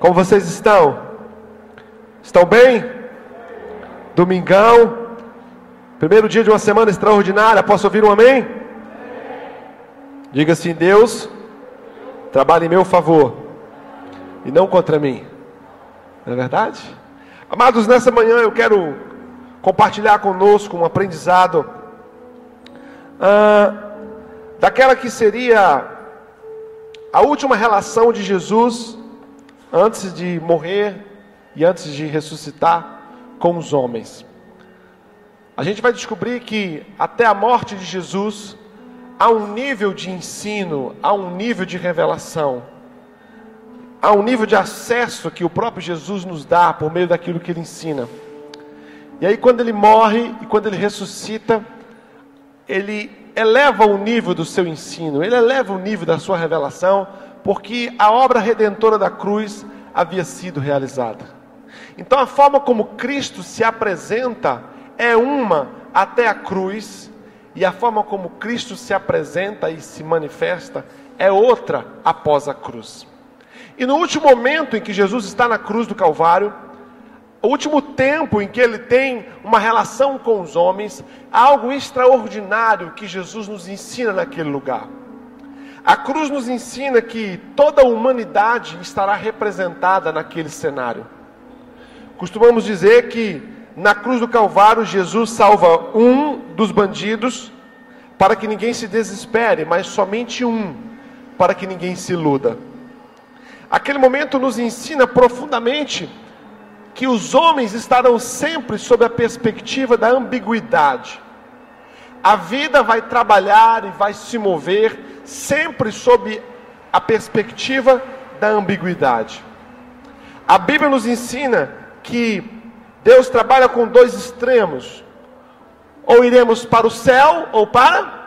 Como vocês estão? Estão bem? Domingão, primeiro dia de uma semana extraordinária. Posso ouvir um amém? Diga assim: Deus, trabalhe em meu favor e não contra mim. Não é verdade? Amados, nessa manhã eu quero compartilhar conosco um aprendizado ah, daquela que seria a última relação de Jesus antes de morrer e antes de ressuscitar com os homens. A gente vai descobrir que até a morte de Jesus há um nível de ensino, há um nível de revelação, há um nível de acesso que o próprio Jesus nos dá por meio daquilo que ele ensina. E aí, quando ele morre e quando ele ressuscita, ele eleva o nível do seu ensino, ele eleva o nível da sua revelação, porque a obra redentora da cruz havia sido realizada. Então, a forma como Cristo se apresenta é uma até a cruz, e a forma como Cristo se apresenta e se manifesta é outra após a cruz. E no último momento em que Jesus está na cruz do Calvário, o último tempo em que ele tem uma relação com os homens, algo extraordinário que Jesus nos ensina naquele lugar. A cruz nos ensina que toda a humanidade estará representada naquele cenário. Costumamos dizer que na cruz do Calvário Jesus salva um dos bandidos para que ninguém se desespere, mas somente um para que ninguém se iluda. Aquele momento nos ensina profundamente que os homens estarão sempre sob a perspectiva da ambiguidade. A vida vai trabalhar e vai se mover sempre sob a perspectiva da ambiguidade. A Bíblia nos ensina que Deus trabalha com dois extremos. Ou iremos para o céu ou para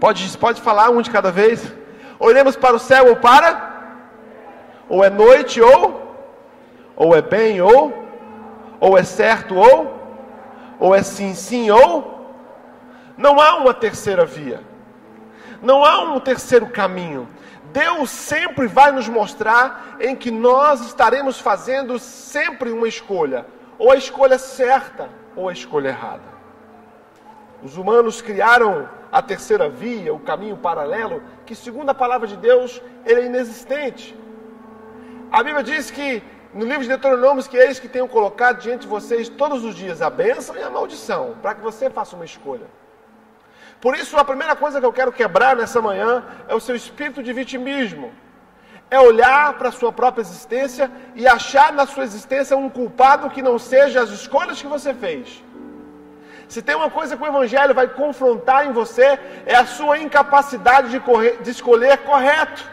Pode pode falar um de cada vez. Ou iremos para o céu ou para ou é noite ou ou é bem ou, ou é certo ou, ou é sim, sim ou. Não há uma terceira via, não há um terceiro caminho. Deus sempre vai nos mostrar em que nós estaremos fazendo sempre uma escolha, ou a escolha certa ou a escolha errada. Os humanos criaram a terceira via, o caminho paralelo, que segundo a palavra de Deus, ele é inexistente. A Bíblia diz que no livro de Deuteronômio, que eles que tenham colocado diante de vocês todos os dias a bênção e a maldição, para que você faça uma escolha. Por isso, a primeira coisa que eu quero quebrar nessa manhã é o seu espírito de vitimismo. É olhar para a sua própria existência e achar na sua existência um culpado que não seja as escolhas que você fez. Se tem uma coisa que o Evangelho vai confrontar em você, é a sua incapacidade de, correr, de escolher correto.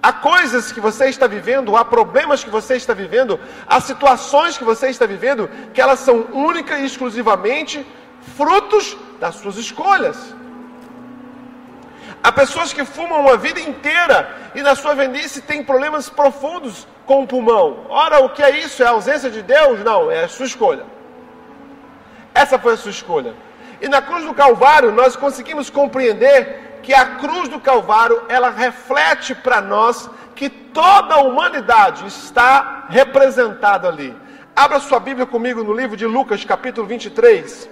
Há coisas que você está vivendo, há problemas que você está vivendo, há situações que você está vivendo, que elas são únicas e exclusivamente frutos das suas escolhas. Há pessoas que fumam uma vida inteira e na sua velhice tem problemas profundos com o pulmão. Ora, o que é isso? É a ausência de Deus? Não, é a sua escolha. Essa foi a sua escolha. E na cruz do Calvário nós conseguimos compreender que a cruz do Calvário, ela reflete para nós que toda a humanidade está representada ali. Abra sua Bíblia comigo no livro de Lucas, capítulo 23.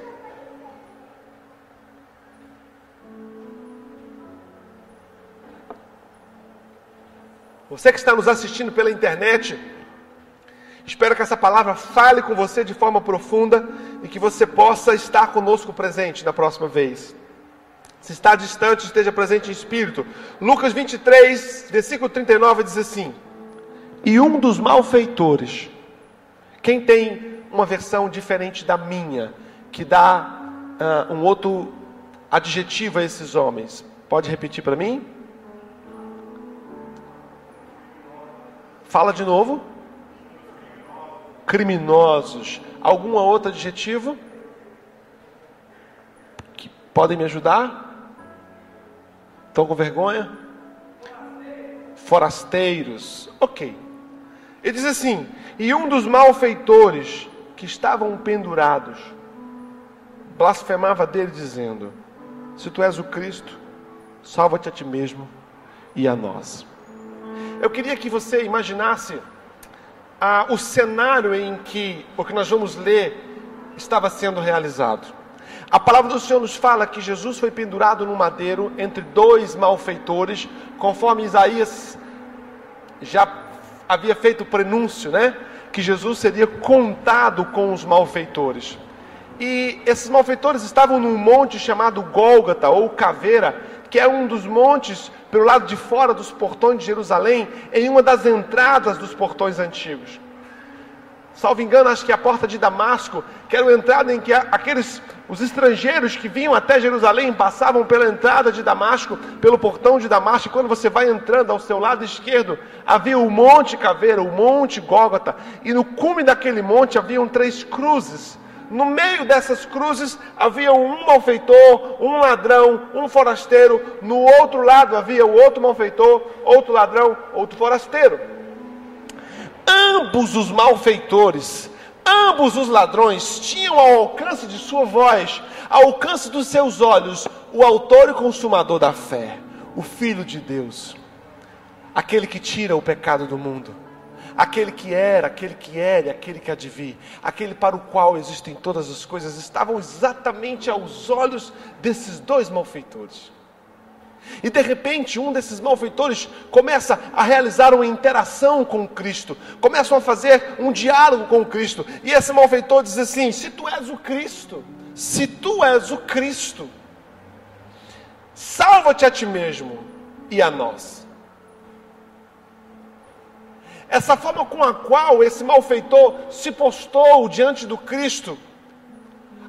Você que está nos assistindo pela internet, espero que essa palavra fale com você de forma profunda e que você possa estar conosco presente na próxima vez. Se está distante, esteja presente em espírito. Lucas 23, versículo 39 diz assim: E um dos malfeitores, quem tem uma versão diferente da minha, que dá uh, um outro adjetivo a esses homens, pode repetir para mim? Fala de novo. Criminosos. Algum outro adjetivo? Que podem me ajudar? Estão com vergonha? Forasteiros. Ok. Ele diz assim: E um dos malfeitores que estavam pendurados blasfemava dele, dizendo: Se tu és o Cristo, salva-te a ti mesmo e a nós. Eu queria que você imaginasse ah, o cenário em que o que nós vamos ler estava sendo realizado. A palavra do Senhor nos fala que Jesus foi pendurado no madeiro entre dois malfeitores, conforme Isaías já havia feito o prenúncio, né? Que Jesus seria contado com os malfeitores. E esses malfeitores estavam num monte chamado Gólgata ou Caveira, que é um dos montes pelo lado de fora dos portões de Jerusalém, em uma das entradas dos portões antigos. Salvo engano, acho que a porta de Damasco, que era uma entrada em que aqueles os estrangeiros que vinham até Jerusalém passavam pela entrada de Damasco, pelo portão de Damasco, e quando você vai entrando ao seu lado esquerdo, havia o Monte Caveira, o Monte Gólgota, e no cume daquele monte haviam três cruzes. No meio dessas cruzes havia um malfeitor, um ladrão, um forasteiro. No outro lado havia o outro malfeitor, outro ladrão, outro forasteiro. Ambos os malfeitores Ambos os ladrões tinham ao alcance de sua voz, ao alcance dos seus olhos, o autor e consumador da fé, o Filho de Deus, aquele que tira o pecado do mundo, aquele que era, aquele que era e aquele que há de vir, aquele para o qual existem todas as coisas, estavam exatamente aos olhos desses dois malfeitores. E de repente, um desses malfeitores começa a realizar uma interação com Cristo, começam a fazer um diálogo com Cristo. E esse malfeitor diz assim: Se tu és o Cristo, se tu és o Cristo, salva-te a ti mesmo e a nós. Essa forma com a qual esse malfeitor se postou diante do Cristo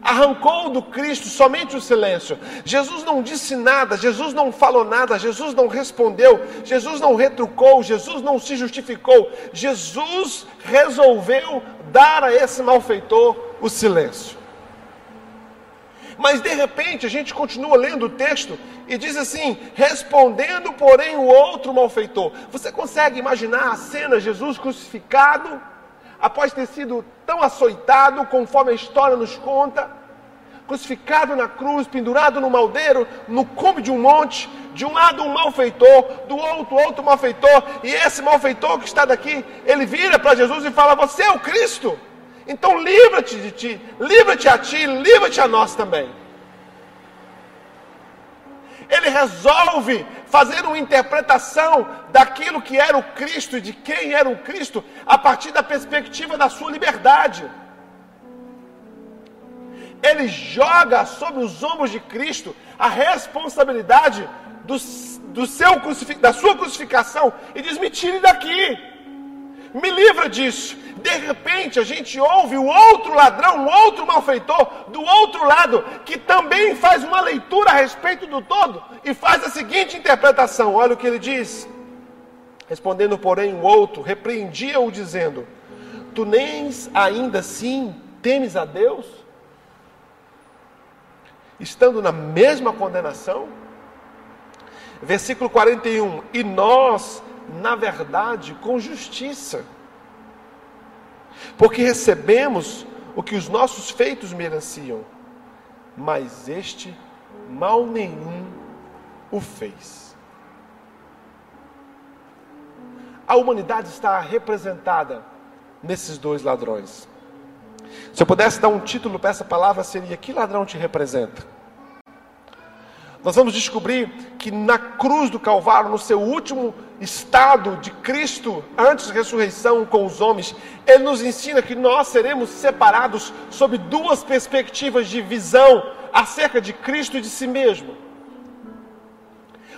arrancou do Cristo somente o silêncio. Jesus não disse nada, Jesus não falou nada, Jesus não respondeu, Jesus não retrucou, Jesus não se justificou. Jesus resolveu dar a esse malfeitor o silêncio. Mas de repente a gente continua lendo o texto e diz assim: respondendo, porém, o outro malfeitor. Você consegue imaginar a cena, Jesus crucificado? após ter sido tão açoitado, conforme a história nos conta, crucificado na cruz, pendurado no maldeiro, no cume de um monte, de um lado um malfeitor, do outro outro malfeitor, e esse malfeitor que está daqui, ele vira para Jesus e fala: Você é o Cristo, então livra-te de ti, livra-te a ti, livra-te a nós também. Ele resolve fazer uma interpretação daquilo que era o Cristo e de quem era o Cristo a partir da perspectiva da sua liberdade. Ele joga sobre os ombros de Cristo a responsabilidade do, do seu da sua crucificação e diz: Me tire daqui, me livra disso. De repente a gente ouve o outro ladrão, o outro malfeitor do outro lado, que também faz uma leitura a respeito do todo e faz a seguinte interpretação: olha o que ele diz. Respondendo, porém, o outro repreendia-o, dizendo: Tu nem ainda assim temes a Deus? Estando na mesma condenação? Versículo 41: E nós, na verdade, com justiça porque recebemos o que os nossos feitos mereciam, mas este mal nenhum o fez. A humanidade está representada nesses dois ladrões. Se eu pudesse dar um título para essa palavra, seria: Que ladrão te representa? Nós vamos descobrir que na cruz do Calvário, no seu último estado de Cristo, antes da ressurreição com os homens, ele nos ensina que nós seremos separados sob duas perspectivas de visão acerca de Cristo e de si mesmo.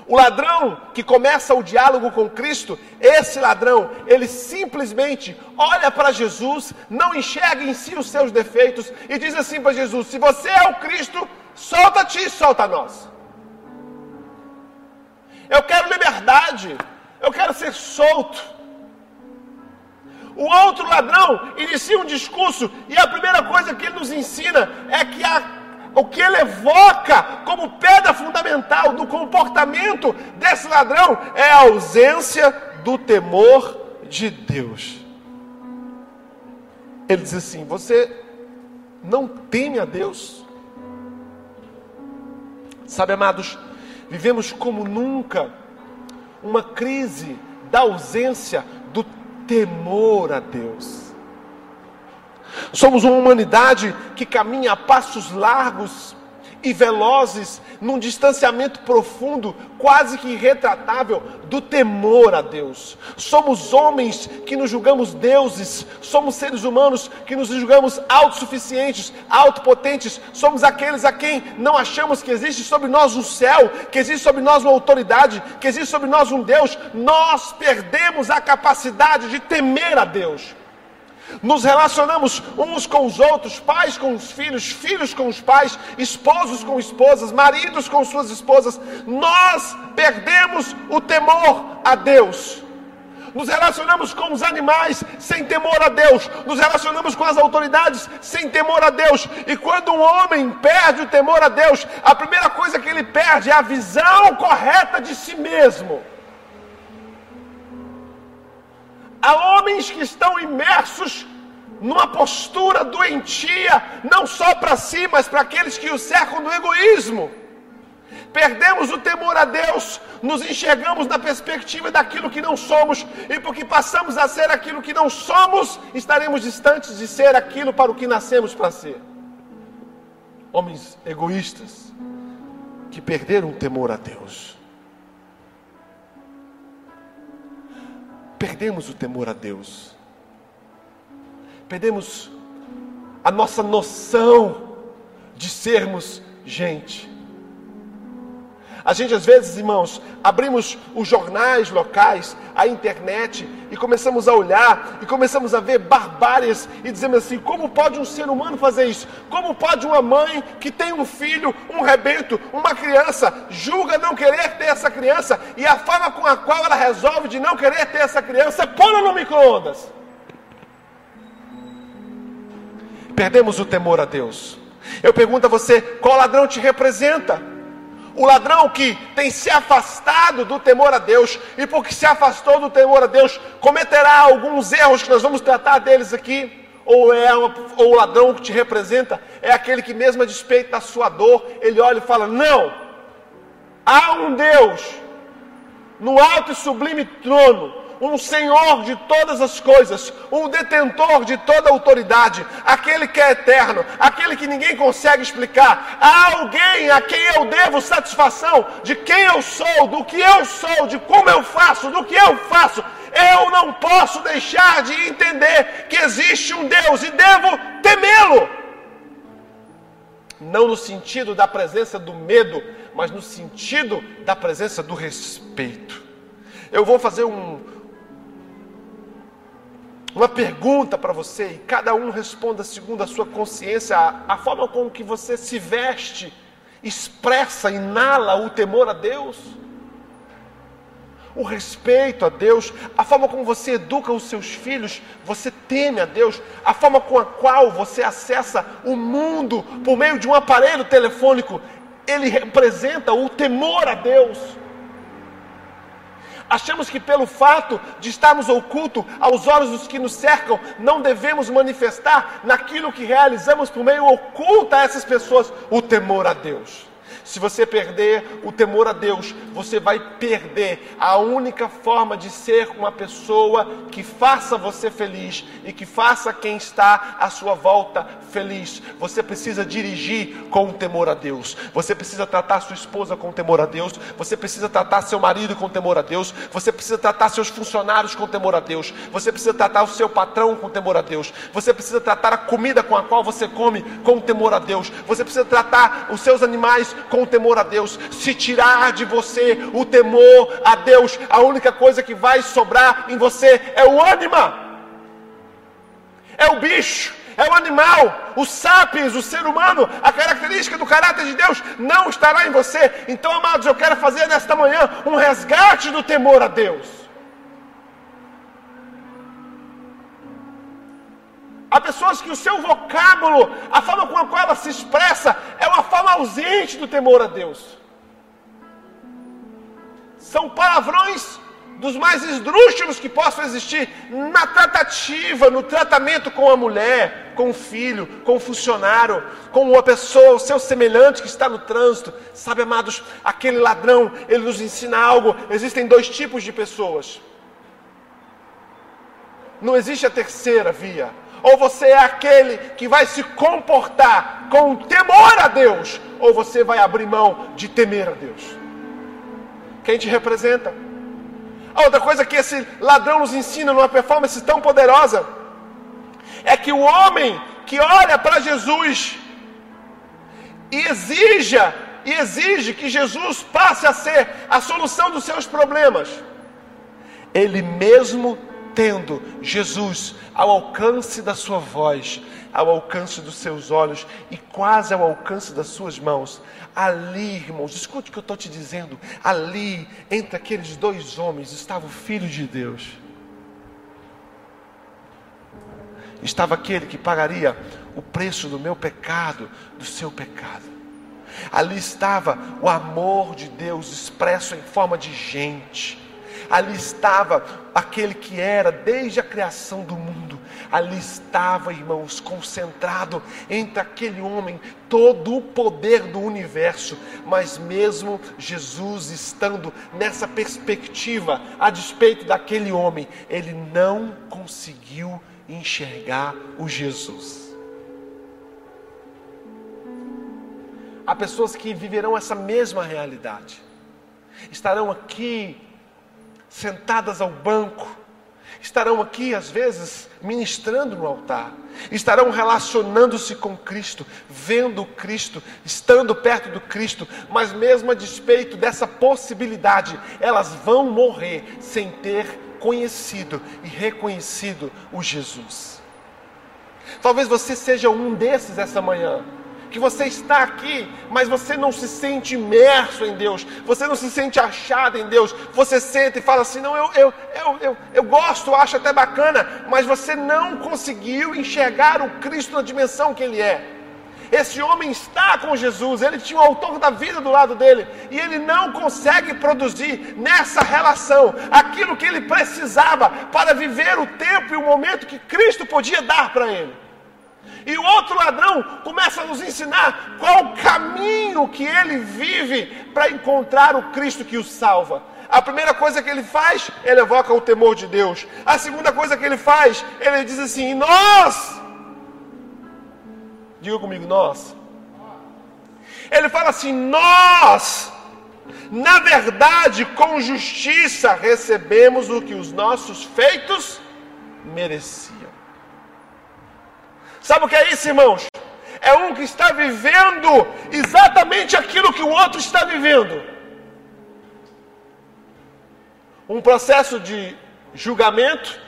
O ladrão que começa o diálogo com Cristo, esse ladrão, ele simplesmente olha para Jesus, não enxerga em si os seus defeitos e diz assim para Jesus: Se você é o Cristo, solta-te e solta nós. Eu quero liberdade. Eu quero ser solto. O outro ladrão inicia um discurso e a primeira coisa que ele nos ensina é que a, o que ele evoca como pedra fundamental do comportamento desse ladrão é a ausência do temor de Deus. Ele diz assim: Você não teme a Deus? Sabe, amados, Vivemos como nunca uma crise da ausência do temor a Deus. Somos uma humanidade que caminha a passos largos e velozes num distanciamento profundo, quase que irretratável, do temor a Deus. Somos homens que nos julgamos deuses, somos seres humanos que nos julgamos autossuficientes, autopotentes, somos aqueles a quem não achamos que existe sobre nós um céu, que existe sobre nós uma autoridade, que existe sobre nós um Deus. Nós perdemos a capacidade de temer a Deus. Nos relacionamos uns com os outros, pais com os filhos, filhos com os pais, esposos com esposas, maridos com suas esposas. Nós perdemos o temor a Deus. Nos relacionamos com os animais sem temor a Deus. Nos relacionamos com as autoridades sem temor a Deus. E quando um homem perde o temor a Deus, a primeira coisa que ele perde é a visão correta de si mesmo. Há homens que estão imersos numa postura doentia, não só para si, mas para aqueles que o cercam no egoísmo. Perdemos o temor a Deus, nos enxergamos na perspectiva daquilo que não somos, e porque passamos a ser aquilo que não somos, estaremos distantes de ser aquilo para o que nascemos para ser. Homens egoístas que perderam o temor a Deus. Perdemos o temor a Deus, perdemos a nossa noção de sermos gente. A gente, às vezes, irmãos, abrimos os jornais locais, a internet, e começamos a olhar, e começamos a ver barbáries, e dizemos assim: como pode um ser humano fazer isso? Como pode uma mãe que tem um filho, um rebento, uma criança, julga não querer ter essa criança, e a forma com a qual ela resolve de não querer ter essa criança, põe no micro-ondas? Perdemos o temor a Deus. Eu pergunto a você: qual ladrão te representa? O ladrão que tem se afastado do temor a Deus e porque se afastou do temor a Deus, cometerá alguns erros que nós vamos tratar deles aqui. Ou é uma, ou o ladrão que te representa é aquele que mesmo a despeito da sua dor, ele olha e fala: "Não. Há um Deus no alto e sublime trono um Senhor de todas as coisas, um detentor de toda autoridade, aquele que é eterno, aquele que ninguém consegue explicar. Há alguém a quem eu devo satisfação de quem eu sou, do que eu sou, de como eu faço, do que eu faço. Eu não posso deixar de entender que existe um Deus e devo temê-lo. Não no sentido da presença do medo, mas no sentido da presença do respeito. Eu vou fazer um, uma pergunta para você e cada um responda segundo a sua consciência, a, a forma com que você se veste, expressa, inala o temor a Deus, o respeito a Deus, a forma como você educa os seus filhos, você teme a Deus, a forma com a qual você acessa o mundo por meio de um aparelho telefônico, ele representa o temor a Deus. Achamos que pelo fato de estarmos oculto aos olhos dos que nos cercam, não devemos manifestar naquilo que realizamos por meio oculto a essas pessoas o temor a Deus. Se você perder o temor a Deus, você vai perder a única forma de ser uma pessoa que faça você feliz e que faça quem está à sua volta feliz. Você precisa dirigir com temor a Deus. Você precisa tratar sua esposa com temor a Deus. Você precisa tratar seu marido com temor a Deus. Você precisa tratar seus funcionários com temor a Deus. Você precisa tratar o seu patrão com temor a Deus. Você precisa tratar a comida com a qual você come com temor a Deus. Você precisa tratar os seus animais com o temor a Deus. Se tirar de você o temor a Deus, a única coisa que vai sobrar em você é o ânima, é o bicho, é o animal, o sapiens, o ser humano, a característica do caráter de Deus não estará em você. Então, amados, eu quero fazer nesta manhã um resgate do temor a Deus. Há pessoas que o seu vocábulo, a forma com a qual ela se expressa, é uma forma ausente do temor a Deus. São palavrões dos mais esdrúxulos que possam existir na tratativa, no tratamento com a mulher, com o filho, com o funcionário, com uma pessoa, o seu semelhante que está no trânsito. Sabe, amados, aquele ladrão, ele nos ensina algo. Existem dois tipos de pessoas: Não existe a terceira via. Ou você é aquele que vai se comportar com temor a Deus, ou você vai abrir mão de temer a Deus. Quem te representa? A outra coisa que esse ladrão nos ensina numa performance tão poderosa é que o homem que olha para Jesus e exija e exige que Jesus passe a ser a solução dos seus problemas, ele mesmo tendo Jesus ao alcance da sua voz, ao alcance dos seus olhos e quase ao alcance das suas mãos. Ali, irmãos, escute o que eu estou te dizendo. Ali, entre aqueles dois homens, estava o Filho de Deus. Estava aquele que pagaria o preço do meu pecado, do seu pecado. Ali estava o amor de Deus expresso em forma de gente ali estava aquele que era desde a criação do mundo, ali estava, irmãos, concentrado entre aquele homem todo o poder do universo, mas mesmo Jesus estando nessa perspectiva, a despeito daquele homem, ele não conseguiu enxergar o Jesus. Há pessoas que viverão essa mesma realidade, estarão aqui sentadas ao banco, estarão aqui às vezes ministrando no altar, estarão relacionando-se com Cristo, vendo Cristo, estando perto do Cristo, mas mesmo a despeito dessa possibilidade, elas vão morrer sem ter conhecido e reconhecido o Jesus. Talvez você seja um desses essa manhã que você está aqui, mas você não se sente imerso em Deus, você não se sente achado em Deus, você sente e fala assim: não, eu, eu, eu, eu, eu gosto, acho até bacana, mas você não conseguiu enxergar o Cristo na dimensão que Ele é. Esse homem está com Jesus, ele tinha o autor da vida do lado dele, e ele não consegue produzir nessa relação aquilo que ele precisava para viver o tempo e o momento que Cristo podia dar para ele. E o outro ladrão começa a nos ensinar qual o caminho que ele vive para encontrar o Cristo que o salva. A primeira coisa que ele faz, ele evoca o temor de Deus. A segunda coisa que ele faz, ele diz assim: Nós. Diga comigo, nós. Ele fala assim: Nós. Na verdade, com justiça recebemos o que os nossos feitos mereciam. Sabe o que é isso, irmãos? É um que está vivendo exatamente aquilo que o outro está vivendo. Um processo de julgamento,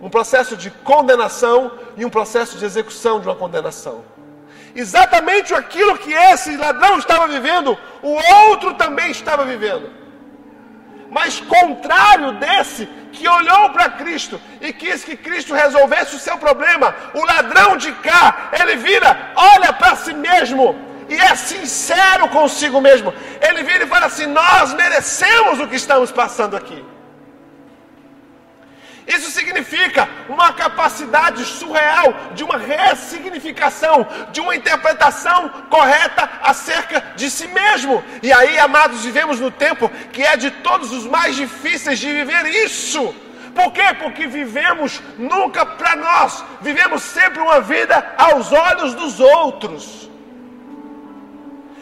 um processo de condenação e um processo de execução de uma condenação. Exatamente aquilo que esse ladrão estava vivendo, o outro também estava vivendo mas contrário desse que olhou para Cristo e quis que Cristo resolvesse o seu problema. O ladrão de cá, ele vira, olha para si mesmo e é sincero consigo mesmo. Ele vira e fala assim: Nós merecemos o que estamos passando aqui. Isso significa uma capacidade surreal de uma ressignificação, de uma interpretação correta acerca de si mesmo. E aí, amados, vivemos no tempo que é de todos os mais difíceis de viver isso. Por quê? Porque vivemos nunca para nós, vivemos sempre uma vida aos olhos dos outros.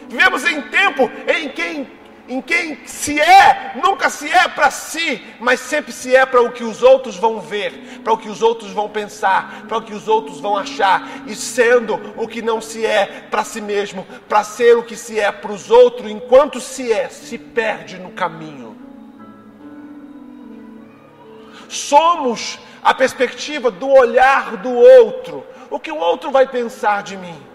Vivemos em tempo em que em quem se é, nunca se é para si, mas sempre se é para o que os outros vão ver, para o que os outros vão pensar, para o que os outros vão achar, e sendo o que não se é para si mesmo, para ser o que se é para os outros, enquanto se é, se perde no caminho. Somos a perspectiva do olhar do outro, o que o outro vai pensar de mim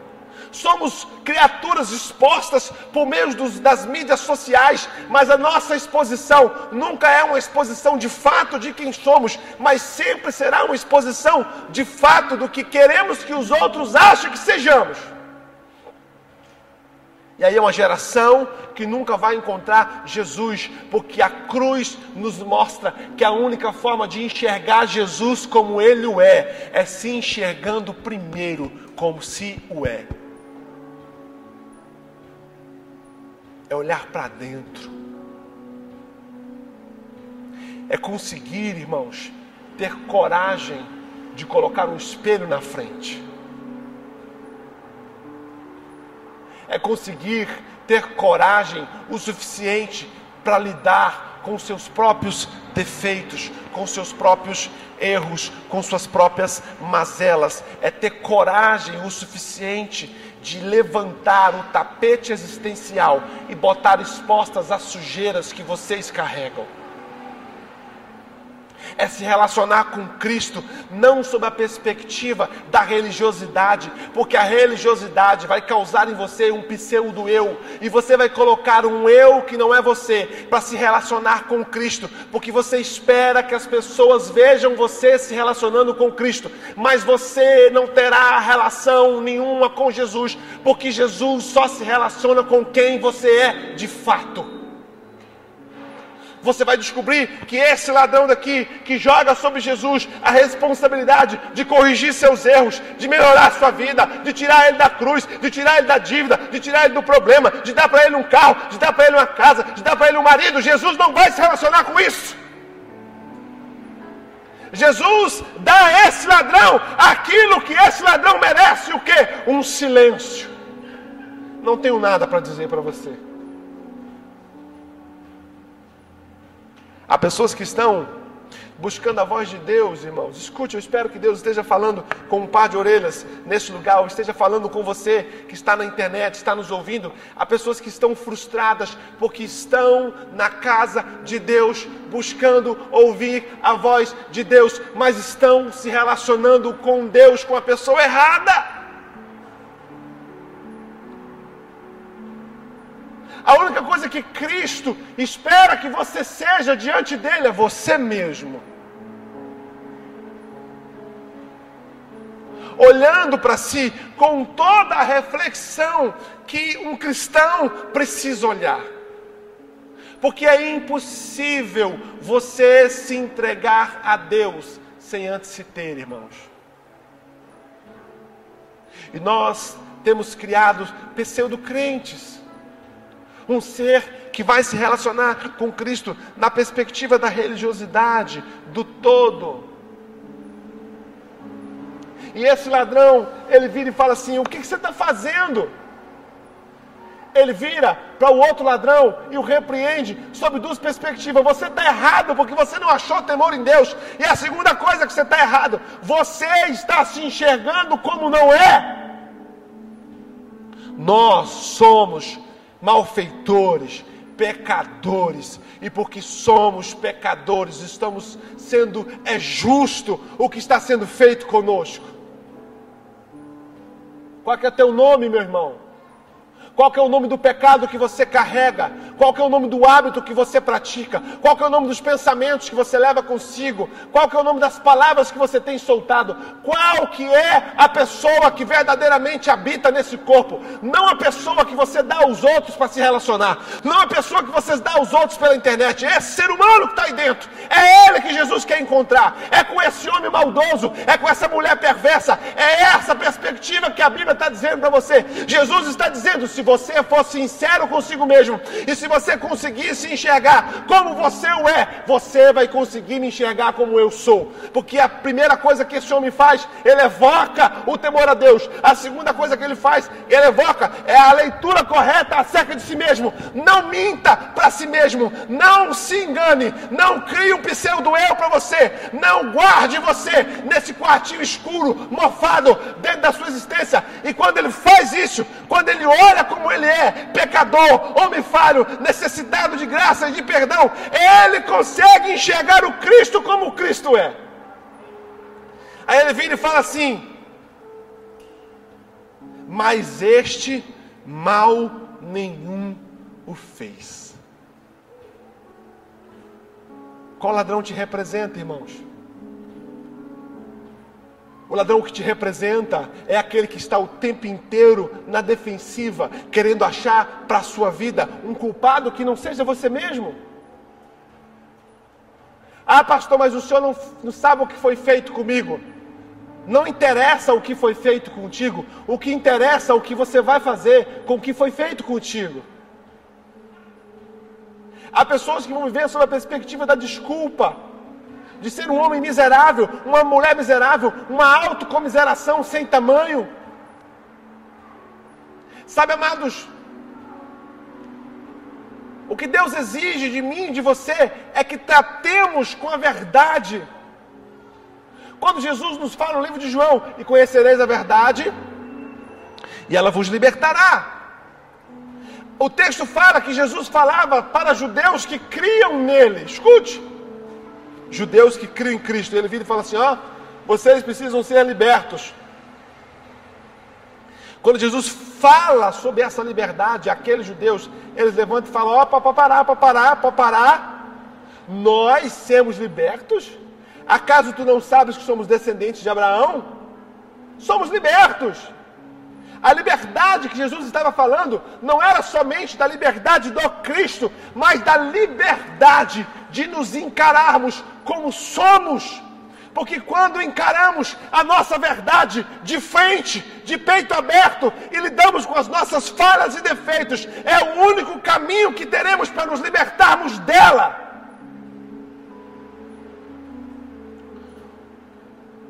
somos criaturas expostas por meio dos, das mídias sociais, mas a nossa exposição nunca é uma exposição de fato de quem somos, mas sempre será uma exposição de fato do que queremos que os outros achem que sejamos. E aí é uma geração que nunca vai encontrar Jesus, porque a cruz nos mostra que a única forma de enxergar Jesus como Ele o é, é se enxergando primeiro como se o é. É olhar para dentro, é conseguir, irmãos, ter coragem de colocar um espelho na frente. É conseguir ter coragem o suficiente para lidar com seus próprios defeitos, com seus próprios erros, com suas próprias mazelas. É ter coragem o suficiente de levantar o tapete existencial e botar expostas as sujeiras que vocês carregam é se relacionar com Cristo, não sob a perspectiva da religiosidade, porque a religiosidade vai causar em você um pseudo eu, e você vai colocar um eu que não é você, para se relacionar com Cristo, porque você espera que as pessoas vejam você se relacionando com Cristo, mas você não terá relação nenhuma com Jesus, porque Jesus só se relaciona com quem você é de fato você vai descobrir que esse ladrão daqui, que joga sobre Jesus a responsabilidade de corrigir seus erros, de melhorar sua vida, de tirar ele da cruz, de tirar ele da dívida, de tirar ele do problema, de dar para ele um carro, de dar para ele uma casa, de dar para ele um marido, Jesus não vai se relacionar com isso. Jesus dá a esse ladrão aquilo que esse ladrão merece, o que? Um silêncio. Não tenho nada para dizer para você. Há pessoas que estão buscando a voz de Deus, irmãos. Escute, eu espero que Deus esteja falando com um par de orelhas nesse lugar, ou esteja falando com você que está na internet, está nos ouvindo. Há pessoas que estão frustradas porque estão na casa de Deus, buscando ouvir a voz de Deus, mas estão se relacionando com Deus com a pessoa errada. A única coisa que Cristo espera que você seja diante dele é você mesmo. Olhando para si com toda a reflexão que um cristão precisa olhar. Porque é impossível você se entregar a Deus sem antes se ter, irmãos. E nós temos criado pseudo-crentes um ser que vai se relacionar com Cristo na perspectiva da religiosidade, do todo. E esse ladrão, ele vira e fala assim: O que, que você está fazendo? Ele vira para o outro ladrão e o repreende sob duas perspectivas. Você está errado porque você não achou temor em Deus. E a segunda coisa que você está errado, você está se enxergando como não é. Nós somos malfeitores, pecadores, e porque somos pecadores, estamos sendo é justo o que está sendo feito conosco. Qual é, é teu nome, meu irmão? Qual é o nome do pecado que você carrega? Qual é o nome do hábito que você pratica? Qual é o nome dos pensamentos que você leva consigo? Qual é o nome das palavras que você tem soltado? Qual que é a pessoa que verdadeiramente habita nesse corpo? Não a pessoa que você dá aos outros para se relacionar. Não a pessoa que você dá aos outros pela internet. É esse ser humano que está aí dentro. É ele que Jesus quer encontrar. É com esse homem maldoso. É com essa mulher perversa. É essa perspectiva que a Bíblia está dizendo para você. Jesus está dizendo: se você for sincero consigo mesmo, e se você conseguir se enxergar como você o é, você vai conseguir me enxergar como eu sou. Porque a primeira coisa que esse homem faz, ele evoca o temor a Deus. A segunda coisa que ele faz, ele evoca é a leitura correta acerca de si mesmo. Não minta para si mesmo, não se engane, não crie um pseudo eu para você, não guarde você nesse quartinho escuro, mofado dentro da sua existência. E quando ele faz isso, quando ele olha como ele é, pecador, homem falho, necessitado de graça e de perdão, ele consegue enxergar o Cristo como o Cristo é. Aí ele vira e fala assim: Mas este mal nenhum o fez. Qual ladrão te representa, irmãos? O ladrão que te representa é aquele que está o tempo inteiro na defensiva, querendo achar para a sua vida um culpado que não seja você mesmo. Ah, pastor, mas o senhor não, não sabe o que foi feito comigo. Não interessa o que foi feito contigo, o que interessa é o que você vai fazer com o que foi feito contigo. Há pessoas que vão viver sob a perspectiva da desculpa de ser um homem miserável, uma mulher miserável, uma autocomiseração sem tamanho. Sabe, amados, o que Deus exige de mim e de você é que tratemos com a verdade. Quando Jesus nos fala no livro de João, e conhecereis a verdade, e ela vos libertará. O texto fala que Jesus falava para judeus que criam nele. Escute. Judeus que criam em Cristo. Ele vira e fala assim: ó, vocês precisam ser libertos. Quando Jesus fala sobre essa liberdade, aqueles judeus, eles levantam e falam: ó, para parar, para parar, para parar. Nós sermos libertos? Acaso tu não sabes que somos descendentes de Abraão? Somos libertos. A liberdade que Jesus estava falando não era somente da liberdade do Cristo, mas da liberdade de nos encararmos como somos. Porque quando encaramos a nossa verdade de frente, de peito aberto, e lidamos com as nossas falhas e defeitos, é o único caminho que teremos para nos libertarmos dela.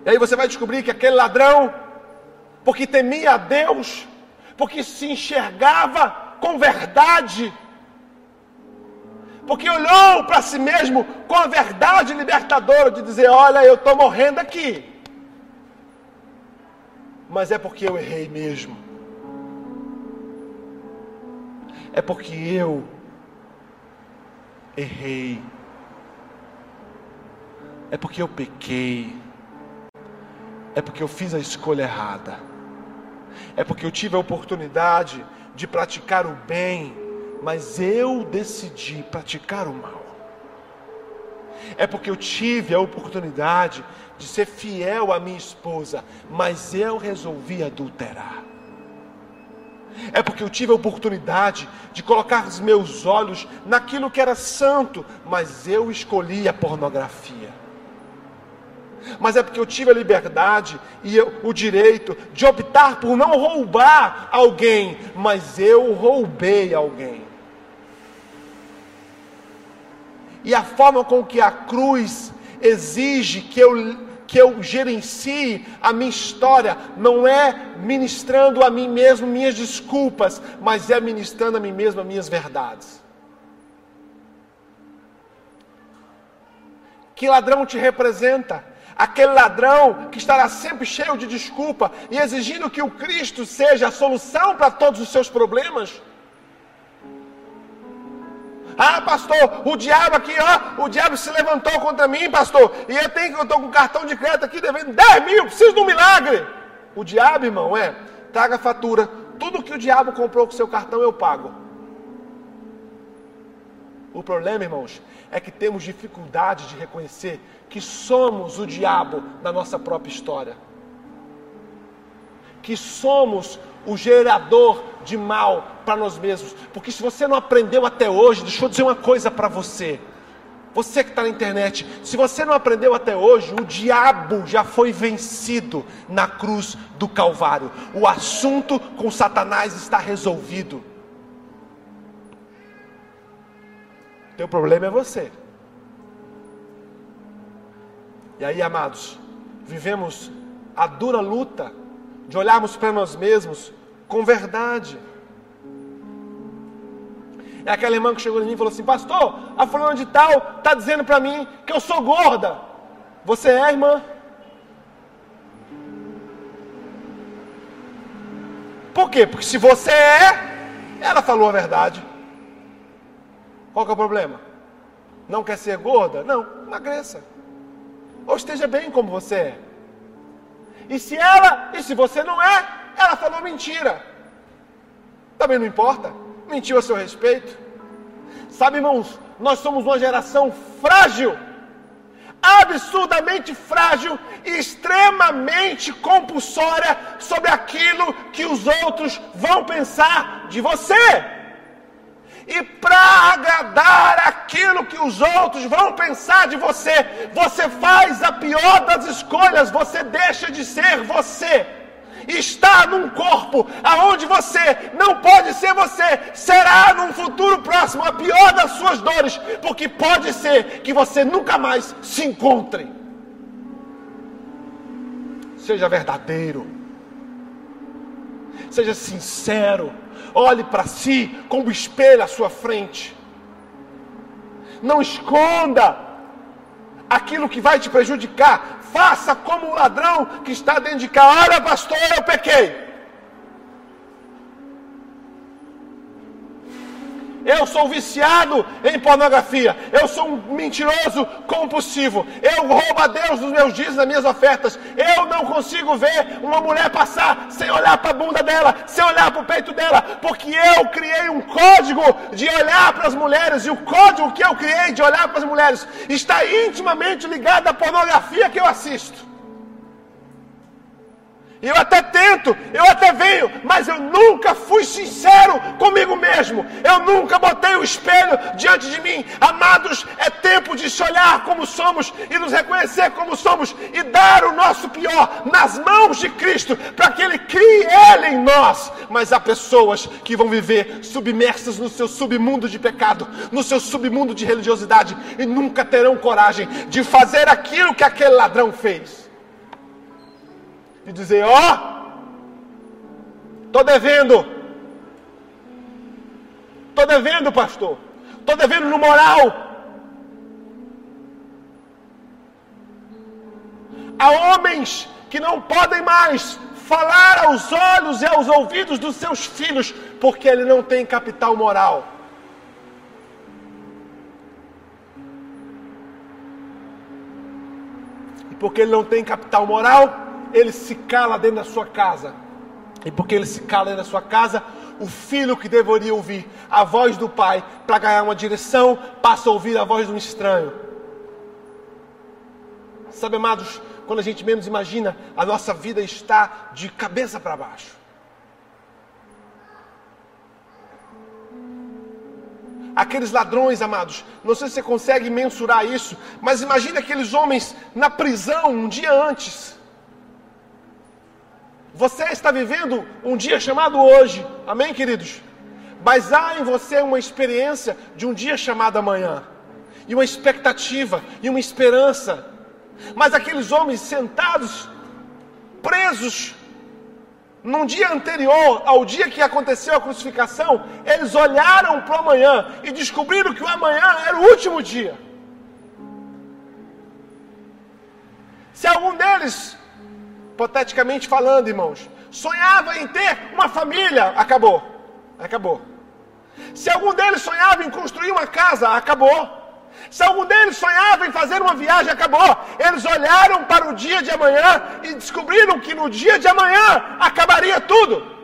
E aí você vai descobrir que aquele ladrão porque temia a Deus, porque se enxergava com verdade, porque olhou para si mesmo com a verdade libertadora de dizer: Olha, eu estou morrendo aqui, mas é porque eu errei mesmo, é porque eu errei, é porque eu pequei, é porque eu fiz a escolha errada é porque eu tive a oportunidade de praticar o bem, mas eu decidi praticar o mal. É porque eu tive a oportunidade de ser fiel à minha esposa, mas eu resolvi adulterar. É porque eu tive a oportunidade de colocar os meus olhos naquilo que era santo, mas eu escolhi a pornografia mas é porque eu tive a liberdade e eu, o direito de optar por não roubar alguém, mas eu roubei alguém. E a forma com que a cruz exige que eu, que eu gerencie a minha história não é ministrando a mim mesmo minhas desculpas, mas é ministrando a mim mesmo as minhas verdades. Que ladrão te representa? Aquele ladrão que estará sempre cheio de desculpa e exigindo que o Cristo seja a solução para todos os seus problemas? Ah, pastor, o diabo aqui, ó, o diabo se levantou contra mim, pastor, e eu tenho que eu estou com cartão de crédito aqui devendo 10 mil, preciso de um milagre. O diabo, irmão, é, traga a fatura, tudo que o diabo comprou com seu cartão eu pago. O problema, irmãos, é que temos dificuldade de reconhecer que somos o diabo na nossa própria história. Que somos o gerador de mal para nós mesmos. Porque se você não aprendeu até hoje, deixa eu dizer uma coisa para você. Você que está na internet, se você não aprendeu até hoje, o diabo já foi vencido na cruz do Calvário. O assunto com Satanás está resolvido. Teu problema é você. E aí, amados, vivemos a dura luta de olharmos para nós mesmos com verdade. É aquela irmã que chegou em mim e falou assim: Pastor, a fulana de tal está dizendo para mim que eu sou gorda. Você é, irmã? Por quê? Porque se você é, ela falou a verdade. Qual que é o problema? Não quer ser gorda? Não, emagreça ou esteja bem como você é. E se ela, e se você não é, ela falou mentira. Também não importa, mentiu a seu respeito. Sabe, irmãos, nós somos uma geração frágil, absurdamente frágil e extremamente compulsória sobre aquilo que os outros vão pensar de você e para agradar aquilo que os outros vão pensar de você, você faz a pior das escolhas, você deixa de ser você. está num corpo aonde você não pode ser você, será num futuro próximo a pior das suas dores, porque pode ser que você nunca mais se encontre. Seja verdadeiro, seja sincero, olhe para si como espelho à sua frente. Não esconda aquilo que vai te prejudicar. Faça como o ladrão que está dentro de casa. Olha, pastor, eu pequei. Eu sou viciado em pornografia. Eu sou um mentiroso compulsivo. Eu roubo a Deus nos meus dias, nas minhas ofertas. Eu não consigo ver uma mulher passar sem olhar para a bunda dela, sem olhar para o peito dela, porque eu criei um código de olhar para as mulheres e o código que eu criei de olhar para as mulheres está intimamente ligado à pornografia que eu assisto. Eu até tento, eu até venho, mas eu nunca fui sincero comigo mesmo. Eu nunca botei o espelho diante de mim. Amados, é tempo de se olhar como somos e nos reconhecer como somos e dar o nosso pior nas mãos de Cristo, para que Ele crie Ele em nós. Mas há pessoas que vão viver submersas no seu submundo de pecado, no seu submundo de religiosidade e nunca terão coragem de fazer aquilo que aquele ladrão fez e dizer: Ó, oh, estou devendo, estou devendo, pastor, estou devendo no moral. Há homens que não podem mais falar aos olhos e aos ouvidos dos seus filhos, porque ele não tem capital moral. E porque ele não tem capital moral, ele se cala dentro da sua casa. E porque ele se cala dentro da sua casa, o filho que deveria ouvir a voz do pai para ganhar uma direção, passa a ouvir a voz de um estranho. Sabe, amados, quando a gente menos imagina, a nossa vida está de cabeça para baixo. Aqueles ladrões, amados, não sei se você consegue mensurar isso, mas imagine aqueles homens na prisão um dia antes. Você está vivendo um dia chamado hoje, amém, queridos? Mas há em você uma experiência de um dia chamado amanhã, e uma expectativa, e uma esperança. Mas aqueles homens sentados, presos, num dia anterior ao dia que aconteceu a crucificação, eles olharam para o amanhã e descobriram que o amanhã era o último dia. Se algum deles hipoteticamente falando, irmãos, sonhava em ter uma família, acabou. Acabou. Se algum deles sonhava em construir uma casa, acabou. Se algum deles sonhava em fazer uma viagem, acabou. Eles olharam para o dia de amanhã e descobriram que no dia de amanhã acabaria tudo.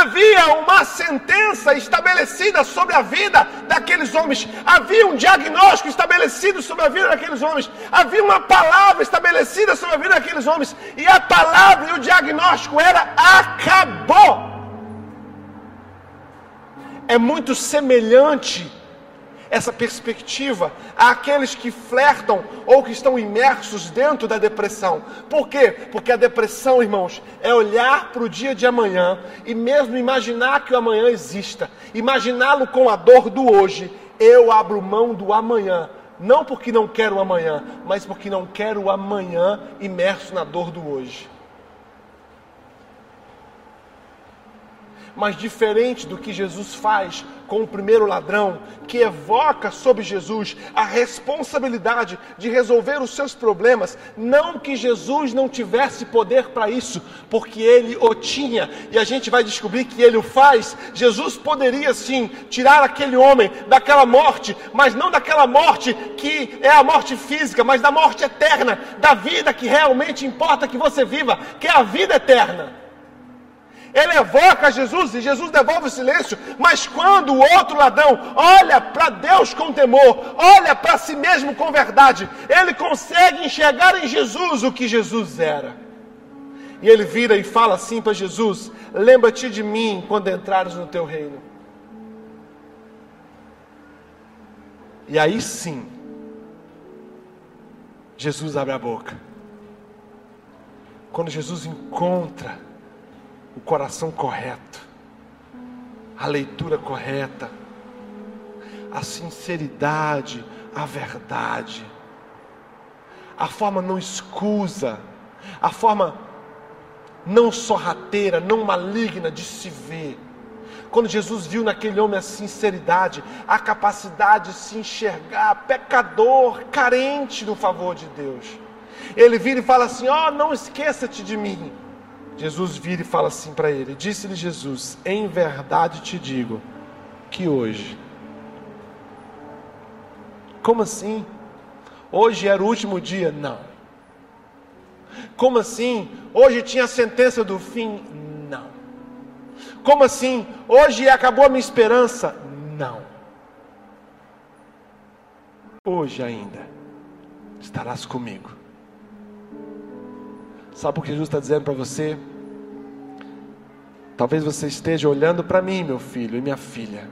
Havia uma sentença estabelecida sobre a vida daqueles homens. Havia um diagnóstico estabelecido sobre a vida daqueles homens. Havia uma palavra estabelecida sobre a vida daqueles homens. E a palavra e o diagnóstico era acabou. É muito semelhante essa perspectiva àqueles que flertam ou que estão imersos dentro da depressão. Por quê? Porque a depressão, irmãos, é olhar para o dia de amanhã e mesmo imaginar que o amanhã exista, imaginá-lo com a dor do hoje. Eu abro mão do amanhã não porque não quero o amanhã, mas porque não quero o amanhã imerso na dor do hoje. Mas diferente do que Jesus faz com o primeiro ladrão, que evoca sobre Jesus a responsabilidade de resolver os seus problemas, não que Jesus não tivesse poder para isso, porque ele o tinha, e a gente vai descobrir que ele o faz. Jesus poderia sim tirar aquele homem daquela morte, mas não daquela morte que é a morte física, mas da morte eterna, da vida que realmente importa que você viva, que é a vida eterna. Ele evoca Jesus e Jesus devolve o silêncio. Mas quando o outro ladrão olha para Deus com temor, olha para si mesmo com verdade, ele consegue enxergar em Jesus o que Jesus era. E ele vira e fala assim para Jesus: Lembra-te de mim quando entrares no teu reino. E aí sim, Jesus abre a boca. quando Jesus encontra o coração correto, a leitura correta, a sinceridade, a verdade, a forma não escusa, a forma não sorrateira, não maligna de se ver. Quando Jesus viu naquele homem a sinceridade, a capacidade de se enxergar pecador, carente do favor de Deus, ele vira e fala assim: Ó, oh, não esqueça-te de mim. Jesus vira e fala assim para ele: Disse-lhe Jesus: Em verdade te digo que hoje. Como assim? Hoje era o último dia? Não. Como assim? Hoje tinha a sentença do fim? Não. Como assim? Hoje acabou a minha esperança? Não. Hoje ainda estarás comigo Sabe o que Jesus está dizendo para você? Talvez você esteja olhando para mim, meu filho e minha filha,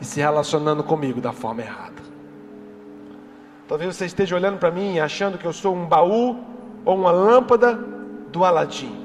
e se relacionando comigo da forma errada. Talvez você esteja olhando para mim achando que eu sou um baú ou uma lâmpada do Aladim.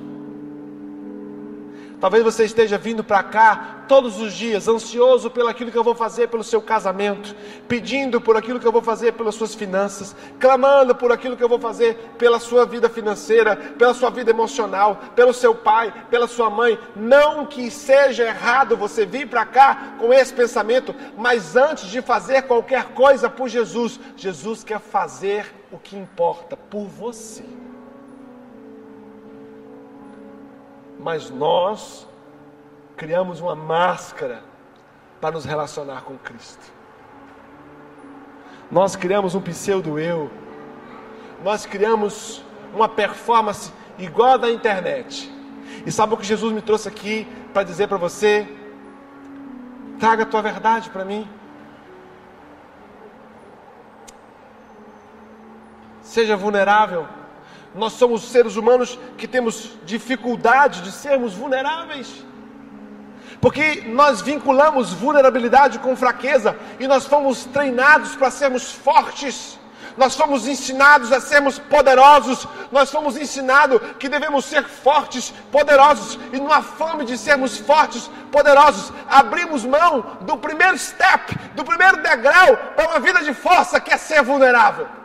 Talvez você esteja vindo para cá todos os dias, ansioso pelo aquilo que eu vou fazer pelo seu casamento, pedindo por aquilo que eu vou fazer pelas suas finanças, clamando por aquilo que eu vou fazer pela sua vida financeira, pela sua vida emocional, pelo seu pai, pela sua mãe. Não que seja errado você vir para cá com esse pensamento, mas antes de fazer qualquer coisa por Jesus, Jesus quer fazer o que importa por você. Mas nós criamos uma máscara para nos relacionar com Cristo. Nós criamos um pseudo-eu, nós criamos uma performance igual a da internet. E sabe o que Jesus me trouxe aqui para dizer para você? Traga a tua verdade para mim. Seja vulnerável nós somos seres humanos que temos dificuldade de sermos vulneráveis. Porque nós vinculamos vulnerabilidade com fraqueza e nós fomos treinados para sermos fortes. Nós fomos ensinados a sermos poderosos, nós fomos ensinados que devemos ser fortes, poderosos, e numa fome de sermos fortes, poderosos, abrimos mão do primeiro step, do primeiro degrau para uma vida de força que é ser vulnerável.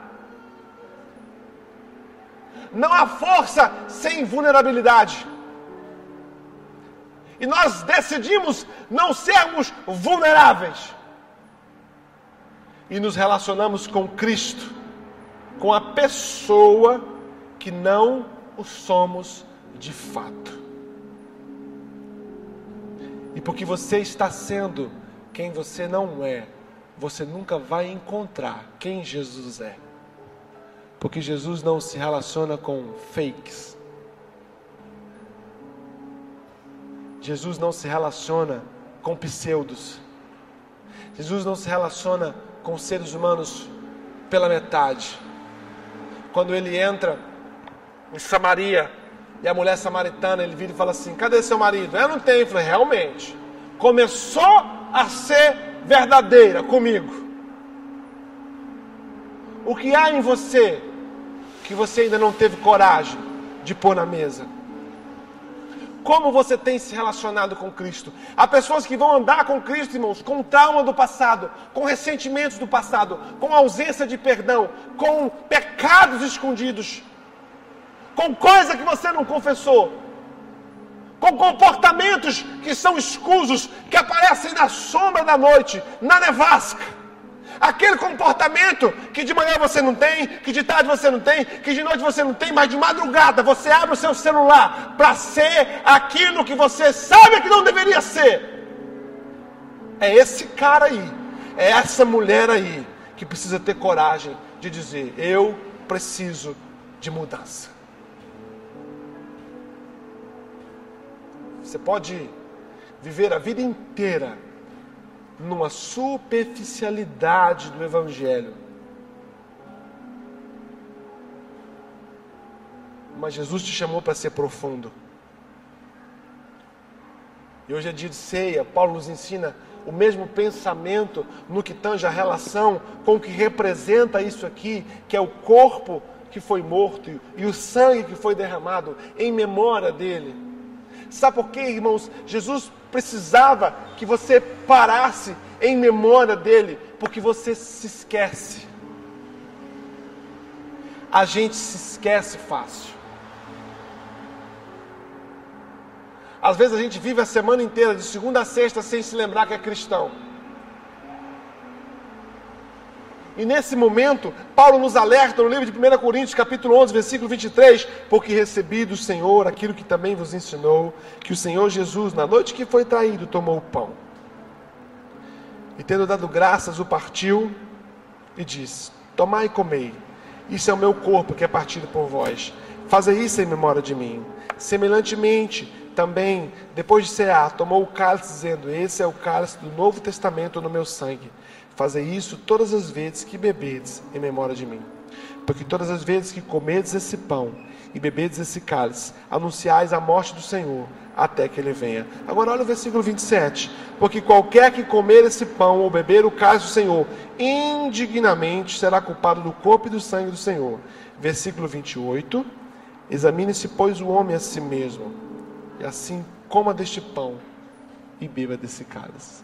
Não há força sem vulnerabilidade. E nós decidimos não sermos vulneráveis. E nos relacionamos com Cristo, com a pessoa que não o somos de fato. E porque você está sendo quem você não é, você nunca vai encontrar quem Jesus é. Porque Jesus não se relaciona com fakes. Jesus não se relaciona com pseudos. Jesus não se relaciona com seres humanos pela metade. Quando ele entra em Samaria e a mulher samaritana, ele vira e fala assim: Cadê seu marido? Eu não tenho. Eu falei: Realmente, começou a ser verdadeira comigo. O que há em você que você ainda não teve coragem de pôr na mesa? Como você tem se relacionado com Cristo? Há pessoas que vão andar com Cristo, irmãos, com trauma do passado, com ressentimentos do passado, com ausência de perdão, com pecados escondidos, com coisa que você não confessou, com comportamentos que são escusos, que aparecem na sombra da noite, na nevasca. Aquele comportamento que de manhã você não tem, que de tarde você não tem, que de noite você não tem, mas de madrugada você abre o seu celular para ser aquilo que você sabe que não deveria ser. É esse cara aí, é essa mulher aí que precisa ter coragem de dizer: Eu preciso de mudança. Você pode viver a vida inteira numa superficialidade do Evangelho. Mas Jesus te chamou para ser profundo. E hoje é dia de ceia, Paulo nos ensina o mesmo pensamento no que tange a relação com o que representa isso aqui, que é o corpo que foi morto e o sangue que foi derramado em memória dele. Sabe por quê, irmãos? Jesus precisava que você parasse em memória dele, porque você se esquece. A gente se esquece fácil. Às vezes a gente vive a semana inteira, de segunda a sexta, sem se lembrar que é cristão. E nesse momento, Paulo nos alerta no livro de 1 Coríntios, capítulo 11, versículo 23, porque recebi do Senhor aquilo que também vos ensinou, que o Senhor Jesus, na noite que foi traído, tomou o pão. E tendo dado graças, o partiu e disse: Tomai e comei, isso é o meu corpo que é partido por vós. Fazei isso em memória de mim. Semelhantemente, também, depois de cear, tomou o cálice, dizendo: Esse é o cálice do Novo Testamento no meu sangue. Fazei isso todas as vezes que bebedes em memória de mim. Porque todas as vezes que comedes esse pão e bebedes esse cálice, anunciais a morte do Senhor até que ele venha. Agora olha o versículo 27. Porque qualquer que comer esse pão ou beber o cálice do Senhor, indignamente será culpado do corpo e do sangue do Senhor. Versículo 28. Examine-se, pois, o homem a si mesmo, e assim coma deste pão e beba desse cálice.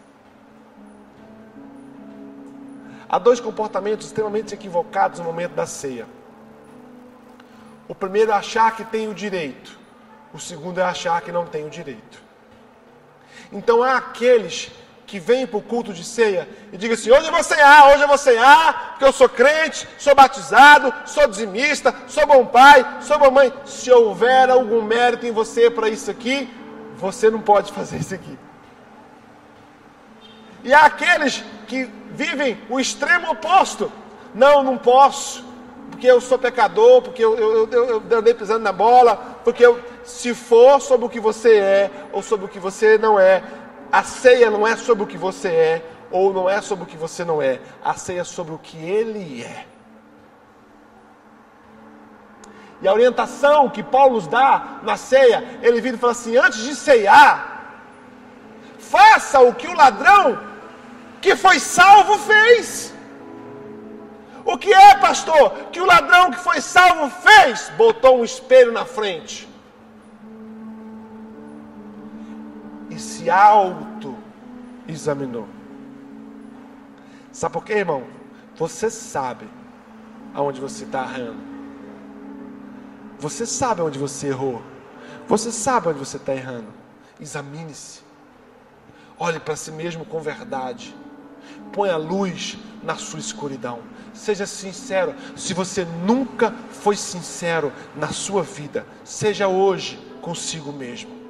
Há dois comportamentos extremamente equivocados no momento da ceia. O primeiro é achar que tem o direito, o segundo é achar que não tem o direito. Então há aqueles que vêm para o culto de ceia e digam assim: hoje eu vou cear, hoje eu vou cear, porque eu sou crente, sou batizado, sou dizimista, sou bom pai, sou boa mãe. Se houver algum mérito em você para isso aqui, você não pode fazer isso aqui. E há aqueles que vivem o extremo oposto. Não, não posso, porque eu sou pecador, porque eu, eu, eu, eu andei pisando na bola, porque eu, se for sobre o que você é ou sobre o que você não é, a ceia não é sobre o que você é ou não é sobre o que você não é, a ceia é sobre o que ele é. E a orientação que Paulo nos dá na ceia, ele vira e fala assim: antes de ceiar, faça o que o ladrão que foi salvo fez. O que é, pastor? Que o ladrão que foi salvo fez? Botou um espelho na frente. E se auto-examinou. Sabe por quê, irmão? Você sabe aonde você está errando. Você sabe onde você errou. Você sabe onde você está errando. Examine-se. Olhe para si mesmo com verdade. Põe a luz na sua escuridão. Seja sincero. Se você nunca foi sincero na sua vida, seja hoje consigo mesmo.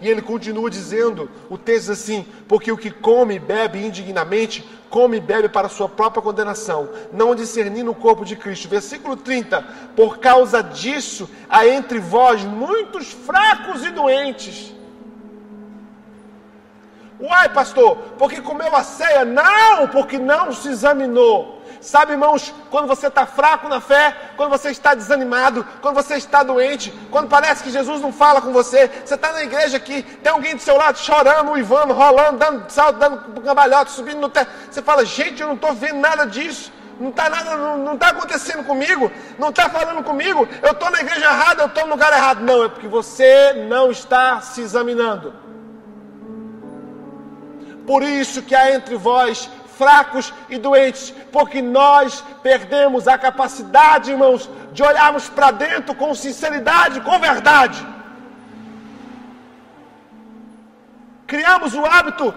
E ele continua dizendo, o texto assim: porque o que come e bebe indignamente, come e bebe para sua própria condenação, não discernindo o corpo de Cristo. Versículo 30: por causa disso há entre vós muitos fracos e doentes Uai, pastor, porque comeu a ceia? Não, porque não se examinou. Sabe, irmãos, quando você está fraco na fé, quando você está desanimado, quando você está doente, quando parece que Jesus não fala com você, você está na igreja aqui, tem alguém do seu lado chorando, uivando, rolando, dando salto, dando cambalhota, subindo no teto. Você fala, gente, eu não estou vendo nada disso. Não está nada, não está acontecendo comigo, não está falando comigo, eu estou na igreja errada, eu estou no lugar errado. Não, é porque você não está se examinando. Por isso que há entre vós fracos e doentes, porque nós perdemos a capacidade, irmãos, de olharmos para dentro com sinceridade, com verdade. Criamos o hábito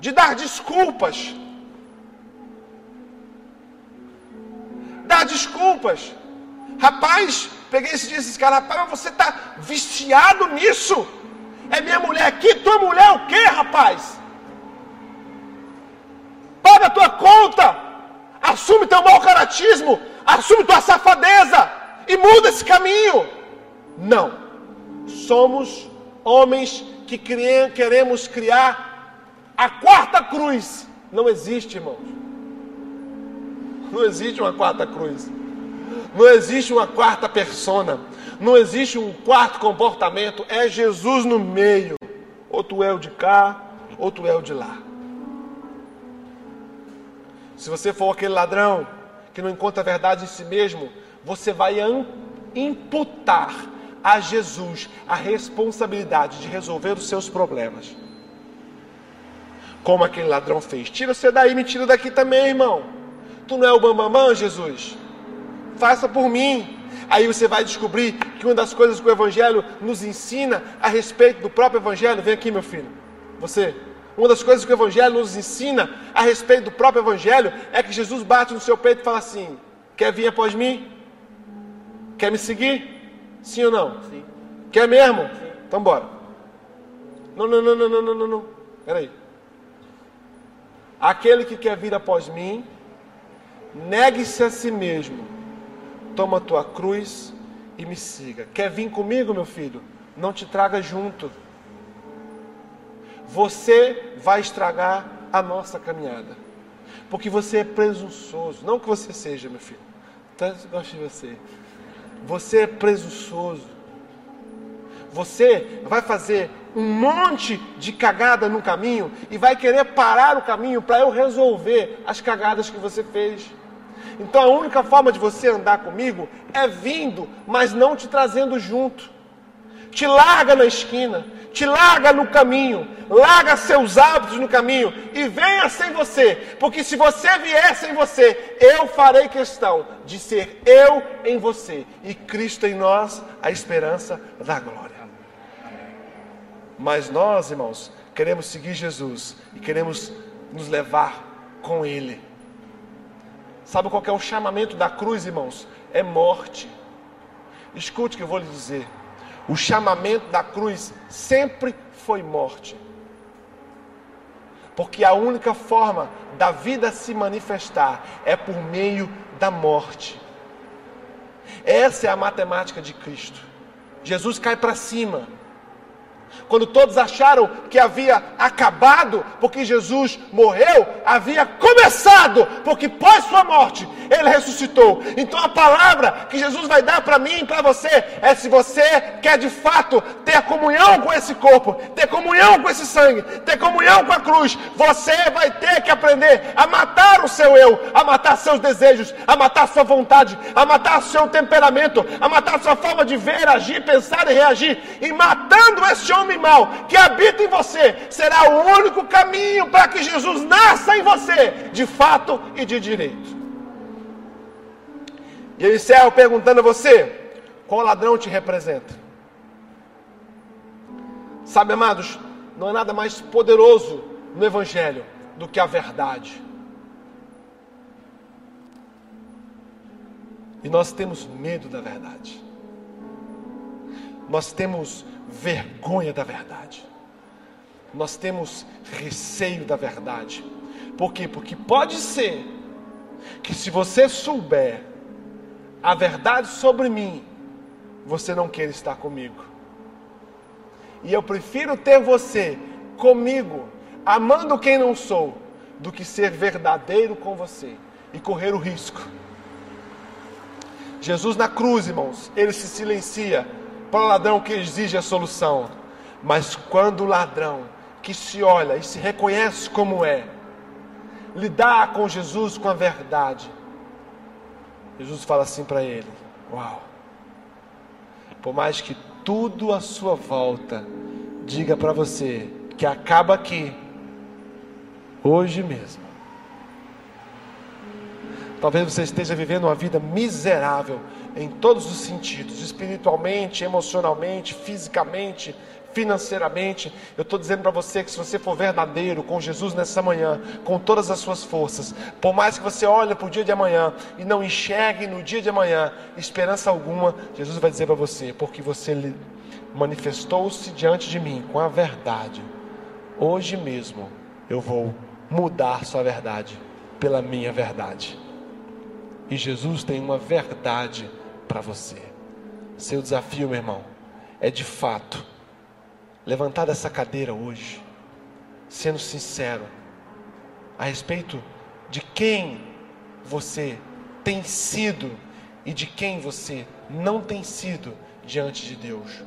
de dar desculpas. Dar desculpas. Rapaz, peguei esse dia esses caras, rapaz, você está viciado nisso. É minha mulher aqui, tua mulher o quê, rapaz? Paga a tua conta, assume teu mau caratismo, assume tua safadeza e muda esse caminho. Não, somos homens que queremos criar a quarta cruz. Não existe, irmãos. Não existe uma quarta cruz. Não existe uma quarta persona. Não existe um quarto comportamento. É Jesus no meio. Ou tu é o de cá, ou tu é o de lá. Se você for aquele ladrão que não encontra verdade em si mesmo, você vai imputar a Jesus a responsabilidade de resolver os seus problemas. Como aquele ladrão fez. Tira você daí, me tira daqui também, irmão. Tu não é o bambambam, Jesus? Faça por mim. Aí você vai descobrir que uma das coisas que o Evangelho nos ensina a respeito do próprio Evangelho, vem aqui, meu filho, você. Uma das coisas que o Evangelho nos ensina a respeito do próprio Evangelho é que Jesus bate no seu peito e fala assim: Quer vir após mim? Quer me seguir? Sim ou não? Sim. Quer mesmo? Sim. Então bora. Não, não, não, não, não, não, não, não. Peraí. Aquele que quer vir após mim, negue-se a si mesmo, toma a tua cruz e me siga. Quer vir comigo, meu filho? Não te traga junto. Você vai estragar a nossa caminhada. Porque você é presunçoso. Não que você seja, meu filho. Tanto gosto de você. Você é presunçoso. Você vai fazer um monte de cagada no caminho e vai querer parar o caminho para eu resolver as cagadas que você fez. Então a única forma de você andar comigo é vindo, mas não te trazendo junto. Te larga na esquina, te larga no caminho, larga seus hábitos no caminho e venha sem você, porque se você vier sem você, eu farei questão de ser eu em você e Cristo em nós, a esperança da glória. Mas nós, irmãos, queremos seguir Jesus e queremos nos levar com Ele. Sabe qual é o chamamento da cruz, irmãos? É morte. Escute o que eu vou lhe dizer. O chamamento da cruz sempre foi morte. Porque a única forma da vida se manifestar é por meio da morte. Essa é a matemática de Cristo. Jesus cai para cima quando todos acharam que havia acabado, porque Jesus morreu, havia começado, porque pós sua morte ele ressuscitou. Então a palavra que Jesus vai dar para mim e para você é se você quer de fato ter comunhão com esse corpo, ter comunhão com esse sangue, ter comunhão com a cruz, você vai ter que aprender a matar o seu eu, a matar seus desejos, a matar sua vontade, a matar seu temperamento, a matar sua forma de ver, agir, pensar e reagir. E matando esse homem mal que habita em você será o único caminho para que Jesus nasça em você, de fato e de direito. E eu encerro perguntando a você: qual ladrão te representa? Sabe, amados, não é nada mais poderoso no Evangelho do que a verdade. E nós temos medo da verdade. Nós temos vergonha da verdade. Nós temos receio da verdade. Por quê? Porque pode ser que se você souber a verdade sobre mim, você não queira estar comigo. E eu prefiro ter você comigo, amando quem não sou, do que ser verdadeiro com você e correr o risco. Jesus na cruz, irmãos, ele se silencia para o ladrão que exige a solução. Mas quando o ladrão que se olha e se reconhece como é, lidar com Jesus com a verdade, Jesus fala assim para ele: Uau! Por mais que tudo à sua volta diga para você que acaba aqui, hoje mesmo. Talvez você esteja vivendo uma vida miserável em todos os sentidos espiritualmente, emocionalmente, fisicamente, financeiramente. Eu estou dizendo para você que se você for verdadeiro com Jesus nessa manhã, com todas as suas forças, por mais que você olhe para o dia de amanhã e não enxergue no dia de amanhã esperança alguma, Jesus vai dizer para você, porque você manifestou-se diante de mim com a verdade. Hoje mesmo eu vou mudar sua verdade pela minha verdade. E Jesus tem uma verdade para você. Seu desafio, meu irmão, é de fato levantar dessa cadeira hoje, sendo sincero a respeito de quem você tem sido e de quem você não tem sido diante de Deus.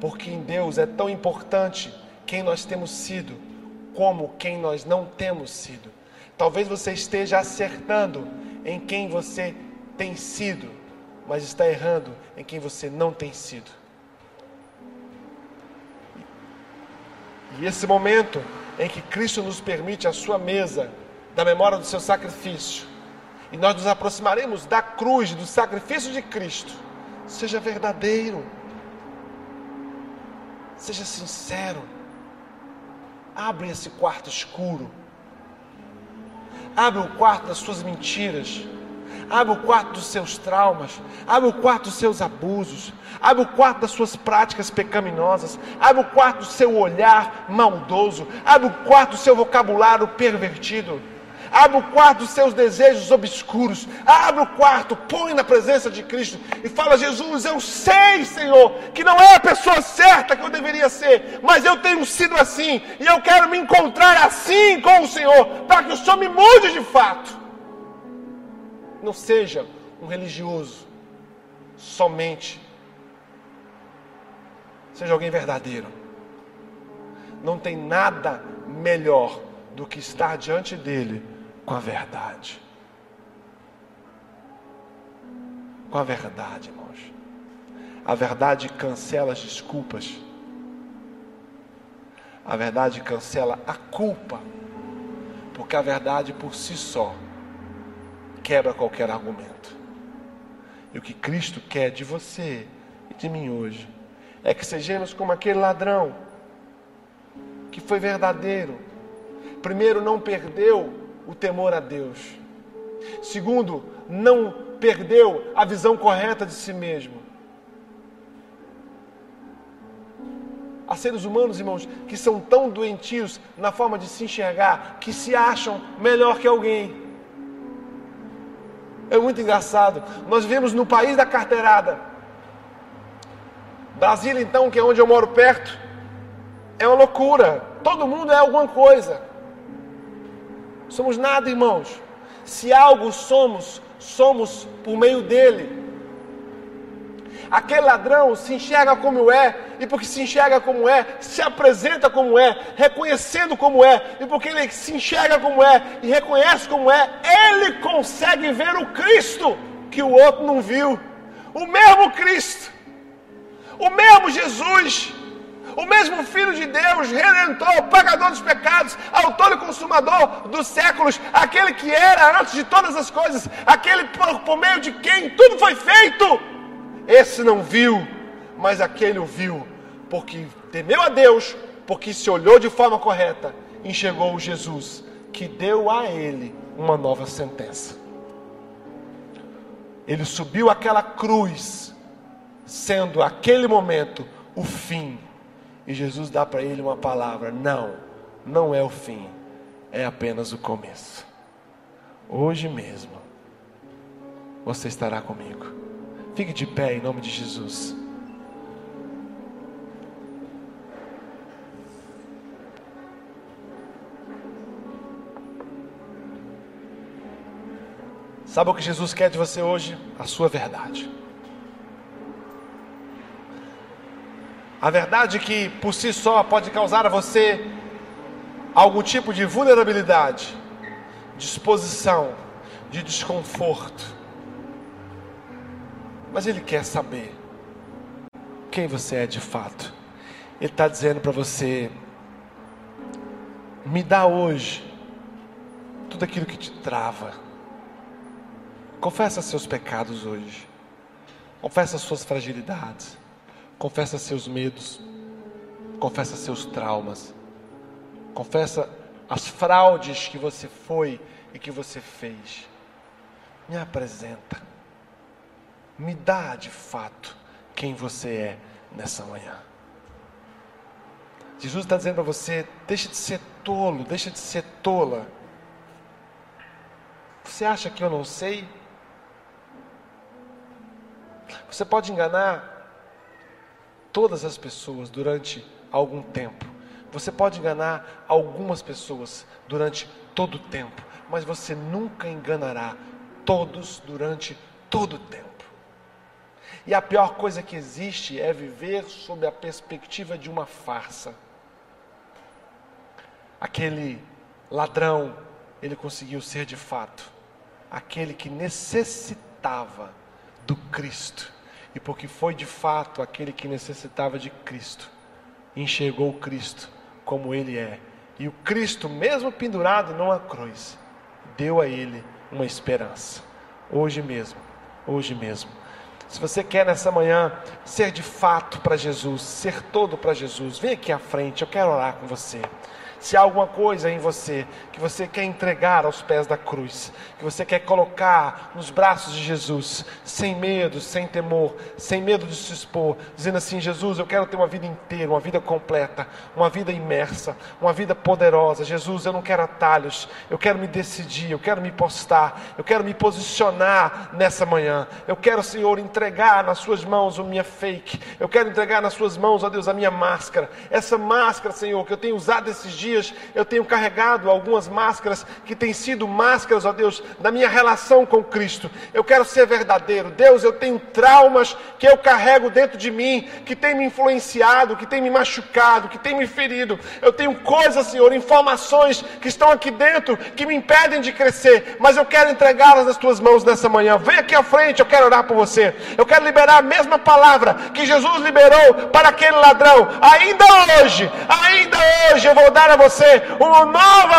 Porque em Deus é tão importante quem nós temos sido como quem nós não temos sido. Talvez você esteja acertando em quem você tem sido, mas está errando em quem você não tem sido. E esse momento em que Cristo nos permite a sua mesa, da memória do seu sacrifício, e nós nos aproximaremos da cruz, do sacrifício de Cristo, seja verdadeiro, seja sincero, abre esse quarto escuro, abre o quarto das suas mentiras abre o quarto dos seus traumas, abre o quarto dos seus abusos, abre o quarto das suas práticas pecaminosas, abre o quarto do seu olhar maldoso, abre o quarto do seu vocabulário pervertido. Abre o quarto dos seus desejos obscuros. Abre o quarto, põe na presença de Cristo e fala: Jesus, eu sei, Senhor, que não é a pessoa certa que eu deveria ser, mas eu tenho sido assim e eu quero me encontrar assim com o Senhor, para que o Senhor me mude de fato. Não seja um religioso somente. Seja alguém verdadeiro. Não tem nada melhor do que estar diante dele com a verdade. Com a verdade, irmãos. A verdade cancela as desculpas. A verdade cancela a culpa. Porque a verdade por si só quebra qualquer argumento. E o que Cristo quer de você e de mim hoje é que sejamos como aquele ladrão que foi verdadeiro. Primeiro, não perdeu o temor a Deus. Segundo, não perdeu a visão correta de si mesmo. Há seres humanos, irmãos, que são tão doentios na forma de se enxergar que se acham melhor que alguém. É muito engraçado. Nós vivemos no país da carteirada. Brasília, então, que é onde eu moro perto, é uma loucura. Todo mundo é alguma coisa. Somos nada, irmãos. Se algo somos, somos por meio dele. Aquele ladrão se enxerga como é, e porque se enxerga como é, se apresenta como é, reconhecendo como é, e porque ele se enxerga como é e reconhece como é, ele consegue ver o Cristo que o outro não viu. O mesmo Cristo, o mesmo Jesus, o mesmo Filho de Deus, redentor, pagador dos pecados, autor e consumador dos séculos, aquele que era antes de todas as coisas, aquele por, por meio de quem tudo foi feito esse não viu, mas aquele o viu, porque temeu a Deus, porque se olhou de forma correta, enxergou Jesus, que deu a ele uma nova sentença. Ele subiu aquela cruz, sendo aquele momento o fim. E Jesus dá para ele uma palavra: não, não é o fim, é apenas o começo. Hoje mesmo, você estará comigo. Fique de pé em nome de Jesus. Sabe o que Jesus quer de você hoje? A sua verdade. A verdade que por si só pode causar a você algum tipo de vulnerabilidade, disposição, de desconforto mas Ele quer saber quem você é de fato. Ele está dizendo para você: me dá hoje tudo aquilo que te trava. Confessa seus pecados hoje. Confessa suas fragilidades. Confessa seus medos. Confessa seus traumas. Confessa as fraudes que você foi e que você fez. Me apresenta me dá de fato quem você é nessa manhã. Jesus está dizendo para você: deixa de ser tolo, deixa de ser tola. Você acha que eu não sei? Você pode enganar todas as pessoas durante algum tempo. Você pode enganar algumas pessoas durante todo o tempo, mas você nunca enganará todos durante todo o tempo. E a pior coisa que existe é viver sob a perspectiva de uma farsa. Aquele ladrão, ele conseguiu ser de fato aquele que necessitava do Cristo. E porque foi de fato aquele que necessitava de Cristo, enxergou o Cristo como ele é. E o Cristo, mesmo pendurado numa cruz, deu a ele uma esperança. Hoje mesmo, hoje mesmo. Se você quer nessa manhã ser de fato para Jesus, ser todo para Jesus, vem aqui à frente, eu quero orar com você. Se há alguma coisa em você que você quer entregar aos pés da cruz, que você quer colocar nos braços de Jesus, sem medo, sem temor, sem medo de se expor, dizendo assim: Jesus, eu quero ter uma vida inteira, uma vida completa, uma vida imersa, uma vida poderosa. Jesus, eu não quero atalhos, eu quero me decidir, eu quero me postar, eu quero me posicionar nessa manhã. Eu quero, Senhor, entregar nas Suas mãos a minha fake, eu quero entregar nas Suas mãos, ó Deus, a minha máscara, essa máscara, Senhor, que eu tenho usado esses dias dias eu tenho carregado algumas máscaras que têm sido máscaras, ó Deus, da minha relação com Cristo. Eu quero ser verdadeiro. Deus, eu tenho traumas que eu carrego dentro de mim, que tem me influenciado, que tem me machucado, que tem me ferido. Eu tenho coisas, Senhor, informações que estão aqui dentro que me impedem de crescer, mas eu quero entregá-las nas tuas mãos nessa manhã. Vem aqui à frente, eu quero orar por você. Eu quero liberar a mesma palavra que Jesus liberou para aquele ladrão. Ainda hoje, ainda hoje eu vou dar a você você uma nova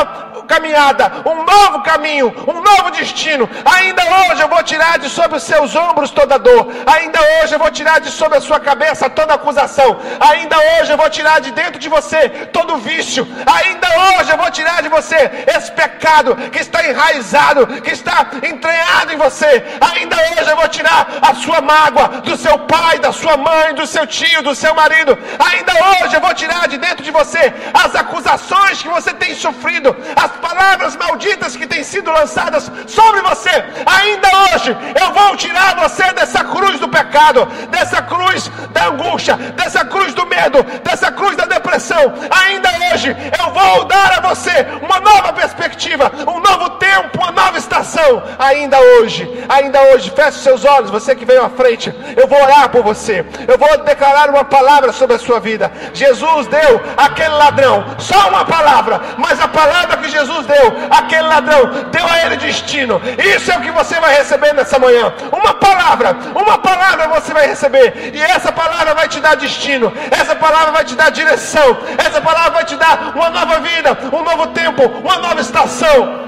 caminhada, um novo caminho, um novo destino. Ainda hoje eu vou tirar de sobre os seus ombros toda dor. Ainda hoje eu vou tirar de sobre a sua cabeça toda acusação. Ainda hoje eu vou tirar de dentro de você todo vício. Ainda hoje eu vou tirar de você esse pecado que está enraizado, que está entranhado em você. Ainda hoje eu vou tirar a sua mágoa do seu pai, da sua mãe, do seu tio, do seu marido. Ainda hoje eu vou tirar de dentro de você as acusações que você tem sofrido, as palavras malditas que têm sido lançadas sobre você, ainda hoje eu vou tirar você dessa cruz do pecado, dessa cruz da angústia, dessa cruz do medo, dessa cruz da depressão. Ainda hoje eu vou dar a você uma nova perspectiva, um novo tempo, uma nova estação. Ainda hoje, ainda hoje, feche seus olhos, você que veio à frente, eu vou orar por você, eu vou declarar uma palavra sobre a sua vida. Jesus deu aquele ladrão só uma palavra, mas a palavra que Jesus deu, aquele ladrão, deu a ele destino. Isso é o que você vai receber nessa manhã. Uma palavra, uma palavra você vai receber. E essa palavra vai te dar destino. Essa palavra vai te dar direção. Essa palavra vai te dar uma nova vida, um novo tempo, uma nova estação.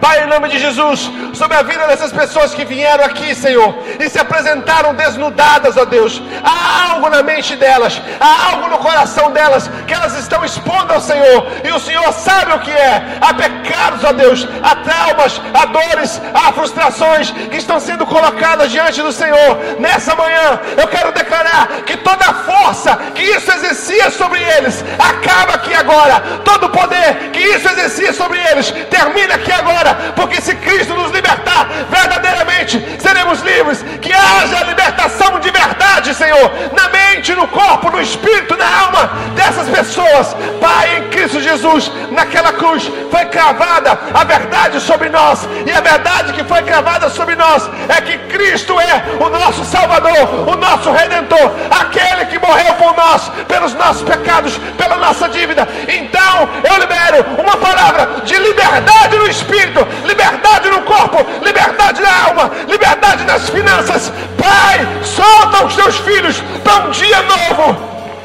Pai, em nome de Jesus, sobre a vida dessas pessoas que vieram aqui, Senhor, e se apresentaram desnudadas, ó Deus. Há algo na mente delas, há algo no coração delas que elas estão expondo ao Senhor, e o Senhor sabe o que é. Há pecados, ó Deus, há traumas, há dores, há frustrações que estão sendo colocadas diante do Senhor. Nessa manhã, eu quero declarar que toda a força que isso exercia sobre eles acaba aqui agora. Todo o poder que isso exercia sobre eles termina aqui agora porque se Cristo nos libertar, verdadeiramente seremos livres. Que haja libertação de verdade, Senhor, na mente, no corpo, no espírito, na alma dessas pessoas. Pai, em Cristo Jesus, naquela cruz foi cravada a verdade sobre nós, e a verdade que foi cravada sobre nós é que Cristo é o nosso Salvador, o nosso Redentor, aquele que morreu por nós, pelos nossos pecados, pela nossa dívida. Então eu libero uma palavra de liberdade no espírito liberdade no corpo, liberdade na alma, liberdade nas finanças. Pai, solta os teus filhos para um dia novo.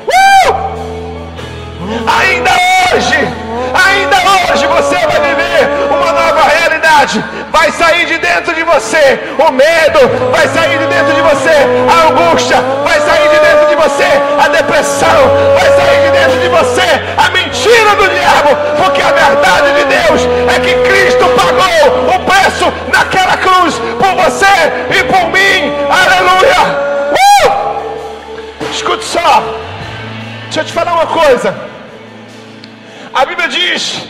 Uh! Ainda hoje, ainda hoje você vai viver uma nova realidade. Vai sair de dentro de você o medo, vai sair de dentro de você a angústia, vai sair de dentro de você a depressão, vai sair de dentro de você a mentira do diabo, porque a verdade de Deus é que Cristo pagou o preço naquela por você e por mim. Aleluia! Uh! Escute só. Deixa eu te falar uma coisa. A Bíblia diz,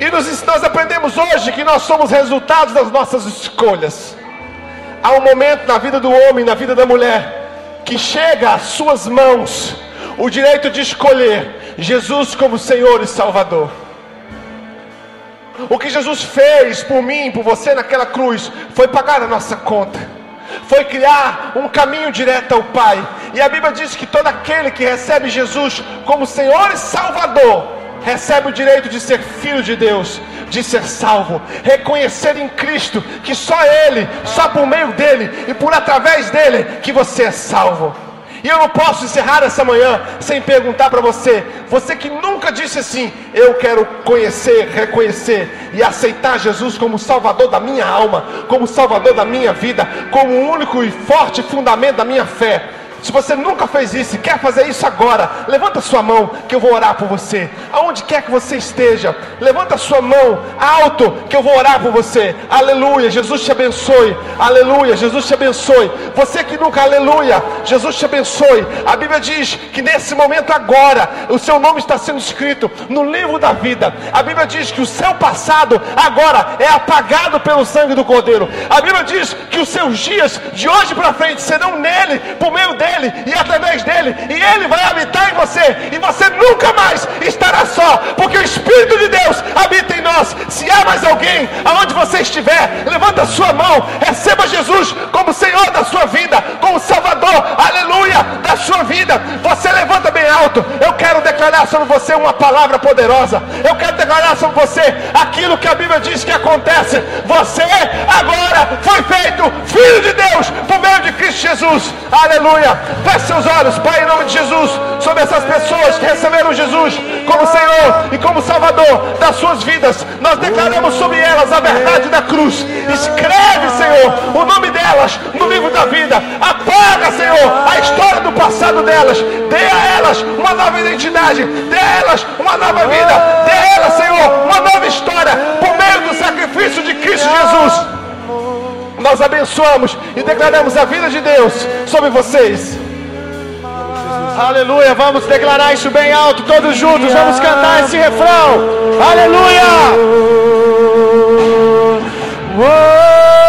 e nós aprendemos hoje que nós somos resultados das nossas escolhas. Há um momento na vida do homem, na vida da mulher, que chega às suas mãos o direito de escolher Jesus como Senhor e Salvador. O que Jesus fez por mim, por você naquela cruz, foi pagar a nossa conta foi criar um caminho direto ao Pai. E a Bíblia diz que todo aquele que recebe Jesus como Senhor e Salvador, recebe o direito de ser filho de Deus. de ser salvo, reconhecer em Cristo que só Ele, só por meio dele e por através dele que você é salvo. E eu não posso encerrar essa manhã sem perguntar para você, você que nunca disse assim: Eu quero conhecer, reconhecer e aceitar Jesus como Salvador da minha alma, como Salvador da minha vida, como o único e forte fundamento da minha fé. Se você nunca fez isso e quer fazer isso agora, levanta sua mão que eu vou orar por você. Aonde quer que você esteja, levanta sua mão alto que eu vou orar por você. Aleluia, Jesus te abençoe. Aleluia, Jesus te abençoe. Você que nunca, aleluia, Jesus te abençoe. A Bíblia diz que nesse momento agora, o seu nome está sendo escrito no livro da vida. A Bíblia diz que o seu passado agora é apagado pelo sangue do Cordeiro. A Bíblia diz que os seus dias de hoje para frente serão nele, por meio dele dele e através dele, e ele vai habitar em você, e você nunca mais estará só, porque o Espírito de Deus habita em nós. Se há mais alguém, aonde você estiver, levanta a sua mão, receba Jesus como Senhor da sua vida, como Salvador, aleluia, da sua vida. Você levanta bem alto. Eu quero declarar sobre você uma palavra poderosa. Eu quero declarar sobre você aquilo que a Bíblia diz que acontece. Você agora foi feito filho de Deus por meio de Cristo Jesus. Aleluia. Feche seus olhos, Pai, em nome de Jesus, sobre essas pessoas que receberam Jesus como Senhor e como Salvador das suas vidas. Nós declaramos sobre elas a verdade da cruz. Escreve, Senhor, o nome delas no livro da vida. Apaga, Senhor, a história do passado delas. Dê a elas uma nova identidade. Dê a elas uma nova vida. Dê a elas, Senhor, uma nova história por meio do sacrifício de Cristo Jesus nós abençoamos e declaramos a vida de Deus sobre vocês. Aleluia, vamos declarar isso bem alto, todos juntos, vamos cantar esse refrão. Aleluia! Vamos,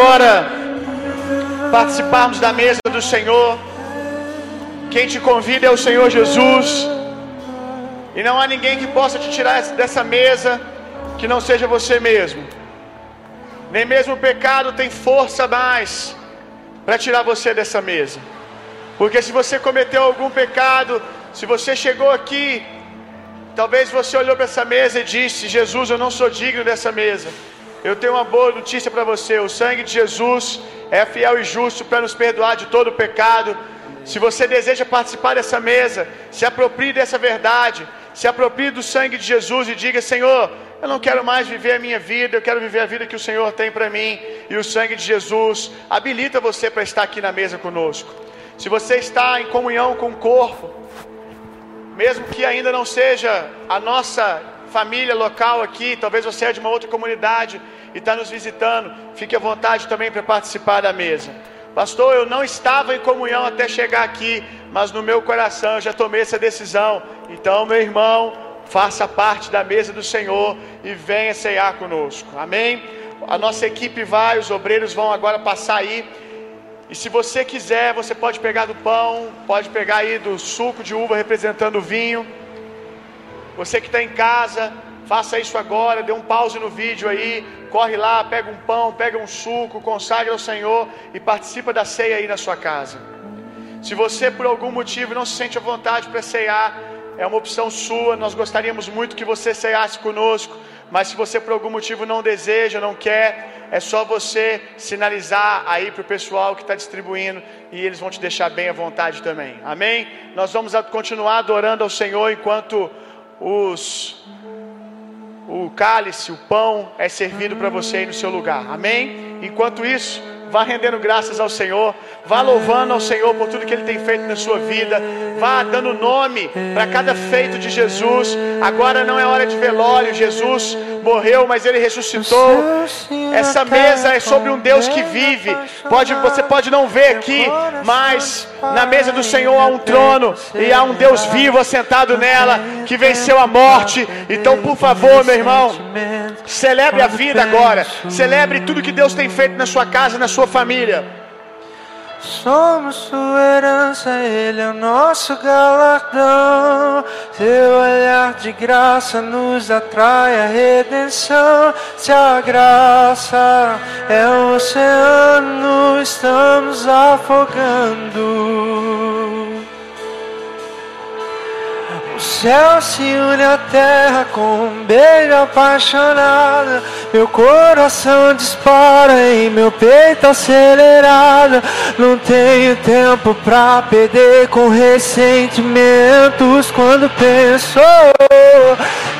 agora participarmos da mesa do Senhor. Quem te convida é o Senhor Jesus. E não há ninguém que possa te tirar dessa mesa que não seja você mesmo. Nem mesmo o pecado tem força mais para tirar você dessa mesa. Porque se você cometeu algum pecado, se você chegou aqui, talvez você olhou para essa mesa e disse: Jesus, eu não sou digno dessa mesa. Eu tenho uma boa notícia para você: o sangue de Jesus é fiel e justo para nos perdoar de todo o pecado. Se você deseja participar dessa mesa, se aproprie dessa verdade, se aproprie do sangue de Jesus e diga: Senhor, eu não quero mais viver a minha vida, eu quero viver a vida que o Senhor tem para mim. E o sangue de Jesus habilita você para estar aqui na mesa conosco. Se você está em comunhão com o corpo, mesmo que ainda não seja a nossa família local aqui, talvez você é de uma outra comunidade e está nos visitando, fique à vontade também para participar da mesa. Pastor, eu não estava em comunhão até chegar aqui, mas no meu coração eu já tomei essa decisão. Então, meu irmão, faça parte da mesa do Senhor e venha ceiar conosco. Amém? A nossa equipe vai, os obreiros vão agora passar aí. E se você quiser, você pode pegar do pão, pode pegar aí do suco de uva representando o vinho. Você que está em casa, faça isso agora, dê um pause no vídeo aí, corre lá, pega um pão, pega um suco, consagre ao Senhor e participa da ceia aí na sua casa. Se você por algum motivo não se sente à vontade para ceiar, é uma opção sua, nós gostaríamos muito que você ceasse conosco, mas se você por algum motivo não deseja, não quer, é só você sinalizar aí para o pessoal que está distribuindo e eles vão te deixar bem à vontade também. Amém? Nós vamos continuar adorando ao Senhor enquanto os o cálice, o pão é servido para você aí no seu lugar. Amém? Enquanto isso, vá rendendo graças ao Senhor. Vá louvando ao Senhor por tudo que Ele tem feito na sua vida. Vá dando nome para cada feito de Jesus. Agora não é hora de velório. Jesus morreu, mas Ele ressuscitou. Essa mesa é sobre um Deus que vive. Pode, você pode não ver aqui, mas na mesa do Senhor há um trono e há um Deus vivo assentado nela que venceu a morte. Então, por favor, meu irmão, celebre a vida agora. Celebre tudo que Deus tem feito na sua casa, na sua família. Somos sua herança, Ele é o nosso galardão. Teu olhar de graça nos atrai a redenção. Se a graça é o oceano, estamos afogando. Céu se une à terra com um beijo apaixonado. Meu coração dispara em meu peito acelerado. Não tenho tempo pra perder com ressentimentos quando penso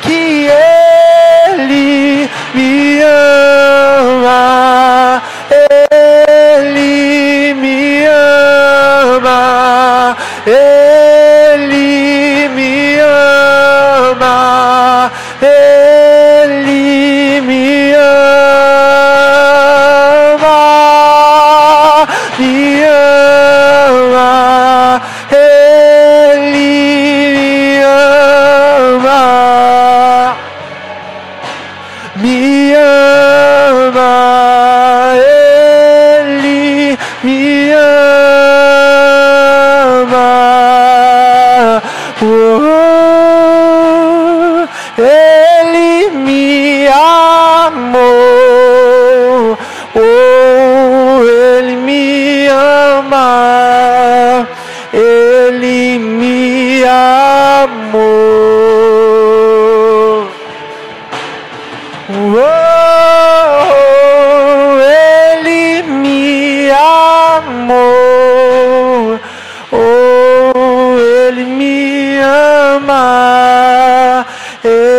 que Ele me ama.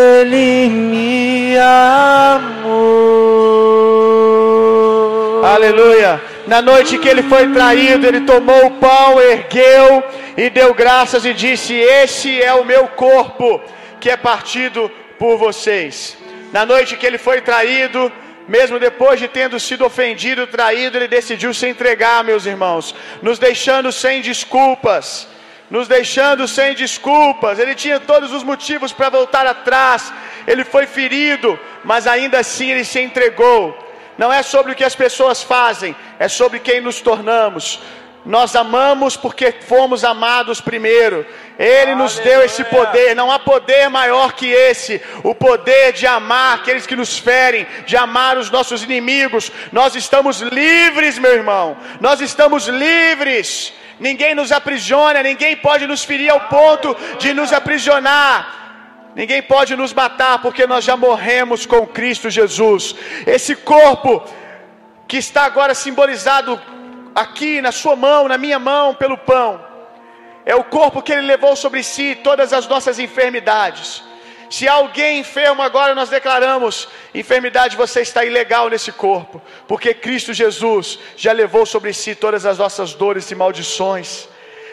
Ele me amou. Aleluia. Na noite que ele foi traído, ele tomou o pão, ergueu e deu graças e disse: Este é o meu corpo que é partido por vocês. Na noite que ele foi traído, mesmo depois de tendo sido ofendido, traído, ele decidiu se entregar, meus irmãos, nos deixando sem desculpas. Nos deixando sem desculpas, ele tinha todos os motivos para voltar atrás, ele foi ferido, mas ainda assim ele se entregou. Não é sobre o que as pessoas fazem, é sobre quem nos tornamos. Nós amamos porque fomos amados primeiro. Ele nos deu esse poder. Não há poder maior que esse. O poder de amar aqueles que nos ferem, de amar os nossos inimigos. Nós estamos livres, meu irmão. Nós estamos livres. Ninguém nos aprisiona, ninguém pode nos ferir ao ponto de nos aprisionar. Ninguém pode nos matar porque nós já morremos com Cristo Jesus. Esse corpo que está agora simbolizado aqui na sua mão, na minha mão, pelo pão, é o corpo que ele levou sobre si todas as nossas enfermidades. Se alguém enfermo agora, nós declaramos: enfermidade, você está ilegal nesse corpo, porque Cristo Jesus já levou sobre si todas as nossas dores e maldições.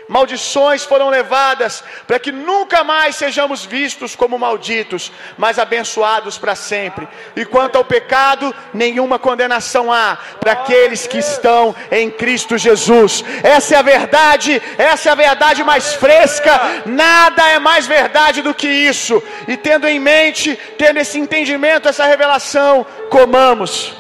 Maldições foram levadas para que nunca mais sejamos vistos como malditos, mas abençoados para sempre. E quanto ao pecado, nenhuma condenação há para aqueles que estão em Cristo Jesus. Essa é a verdade, essa é a verdade mais fresca. Nada é mais verdade do que isso. E tendo em mente, tendo esse entendimento, essa revelação, comamos.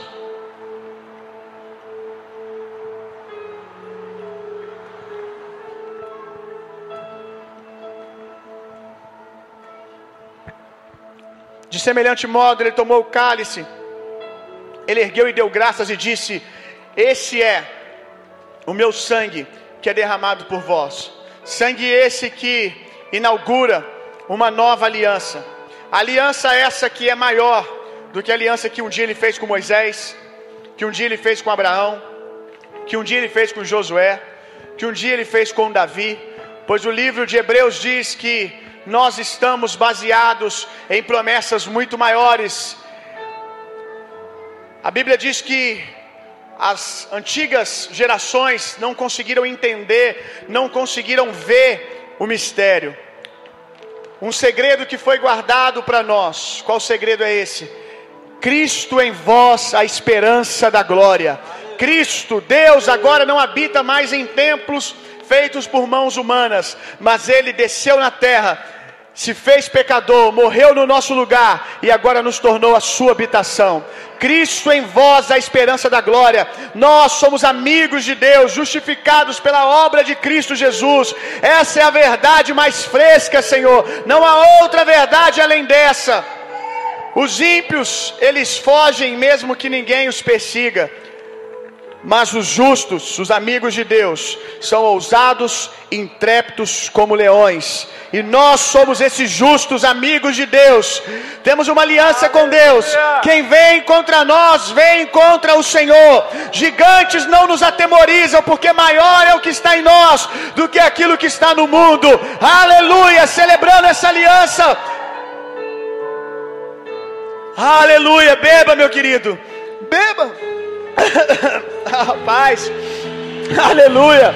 De semelhante modo, ele tomou o cálice, ele ergueu e deu graças e disse: Esse é o meu sangue que é derramado por vós. Sangue esse que inaugura uma nova aliança. Aliança essa que é maior do que a aliança que um dia ele fez com Moisés, que um dia ele fez com Abraão, que um dia ele fez com Josué, que um dia ele fez com Davi, pois o livro de Hebreus diz que nós estamos baseados em promessas muito maiores. A Bíblia diz que as antigas gerações não conseguiram entender, não conseguiram ver o mistério. Um segredo que foi guardado para nós. Qual segredo é esse? Cristo em vós, a esperança da glória. Cristo, Deus, agora não habita mais em templos feitos por mãos humanas, mas ele desceu na terra se fez pecador, morreu no nosso lugar e agora nos tornou a sua habitação. Cristo em vós, a esperança da glória. Nós somos amigos de Deus, justificados pela obra de Cristo Jesus. Essa é a verdade mais fresca, Senhor. Não há outra verdade além dessa. Os ímpios, eles fogem mesmo que ninguém os persiga. Mas os justos, os amigos de Deus, são ousados, intrépidos como leões. E nós somos esses justos amigos de Deus. Temos uma aliança com Deus. Quem vem contra nós, vem contra o Senhor. Gigantes não nos atemorizam, porque maior é o que está em nós do que aquilo que está no mundo. Aleluia! Celebrando essa aliança. Aleluia! Beba, meu querido. Beba. Rapaz. Aleluia.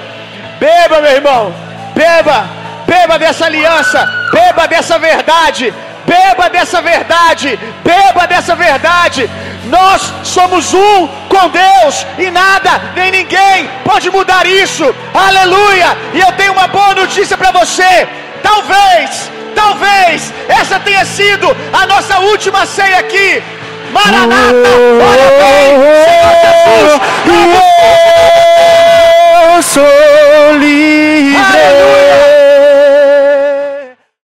Beba, meu irmão. Beba. Beba dessa aliança. Beba dessa verdade. Beba dessa verdade. Beba dessa verdade. Nós somos um com Deus e nada nem ninguém pode mudar isso. Aleluia! E eu tenho uma boa notícia para você. Talvez, talvez essa tenha sido a nossa última ceia aqui. Maranata, olha bem, Senhor Jesus, oh, sou livre. Aleluia.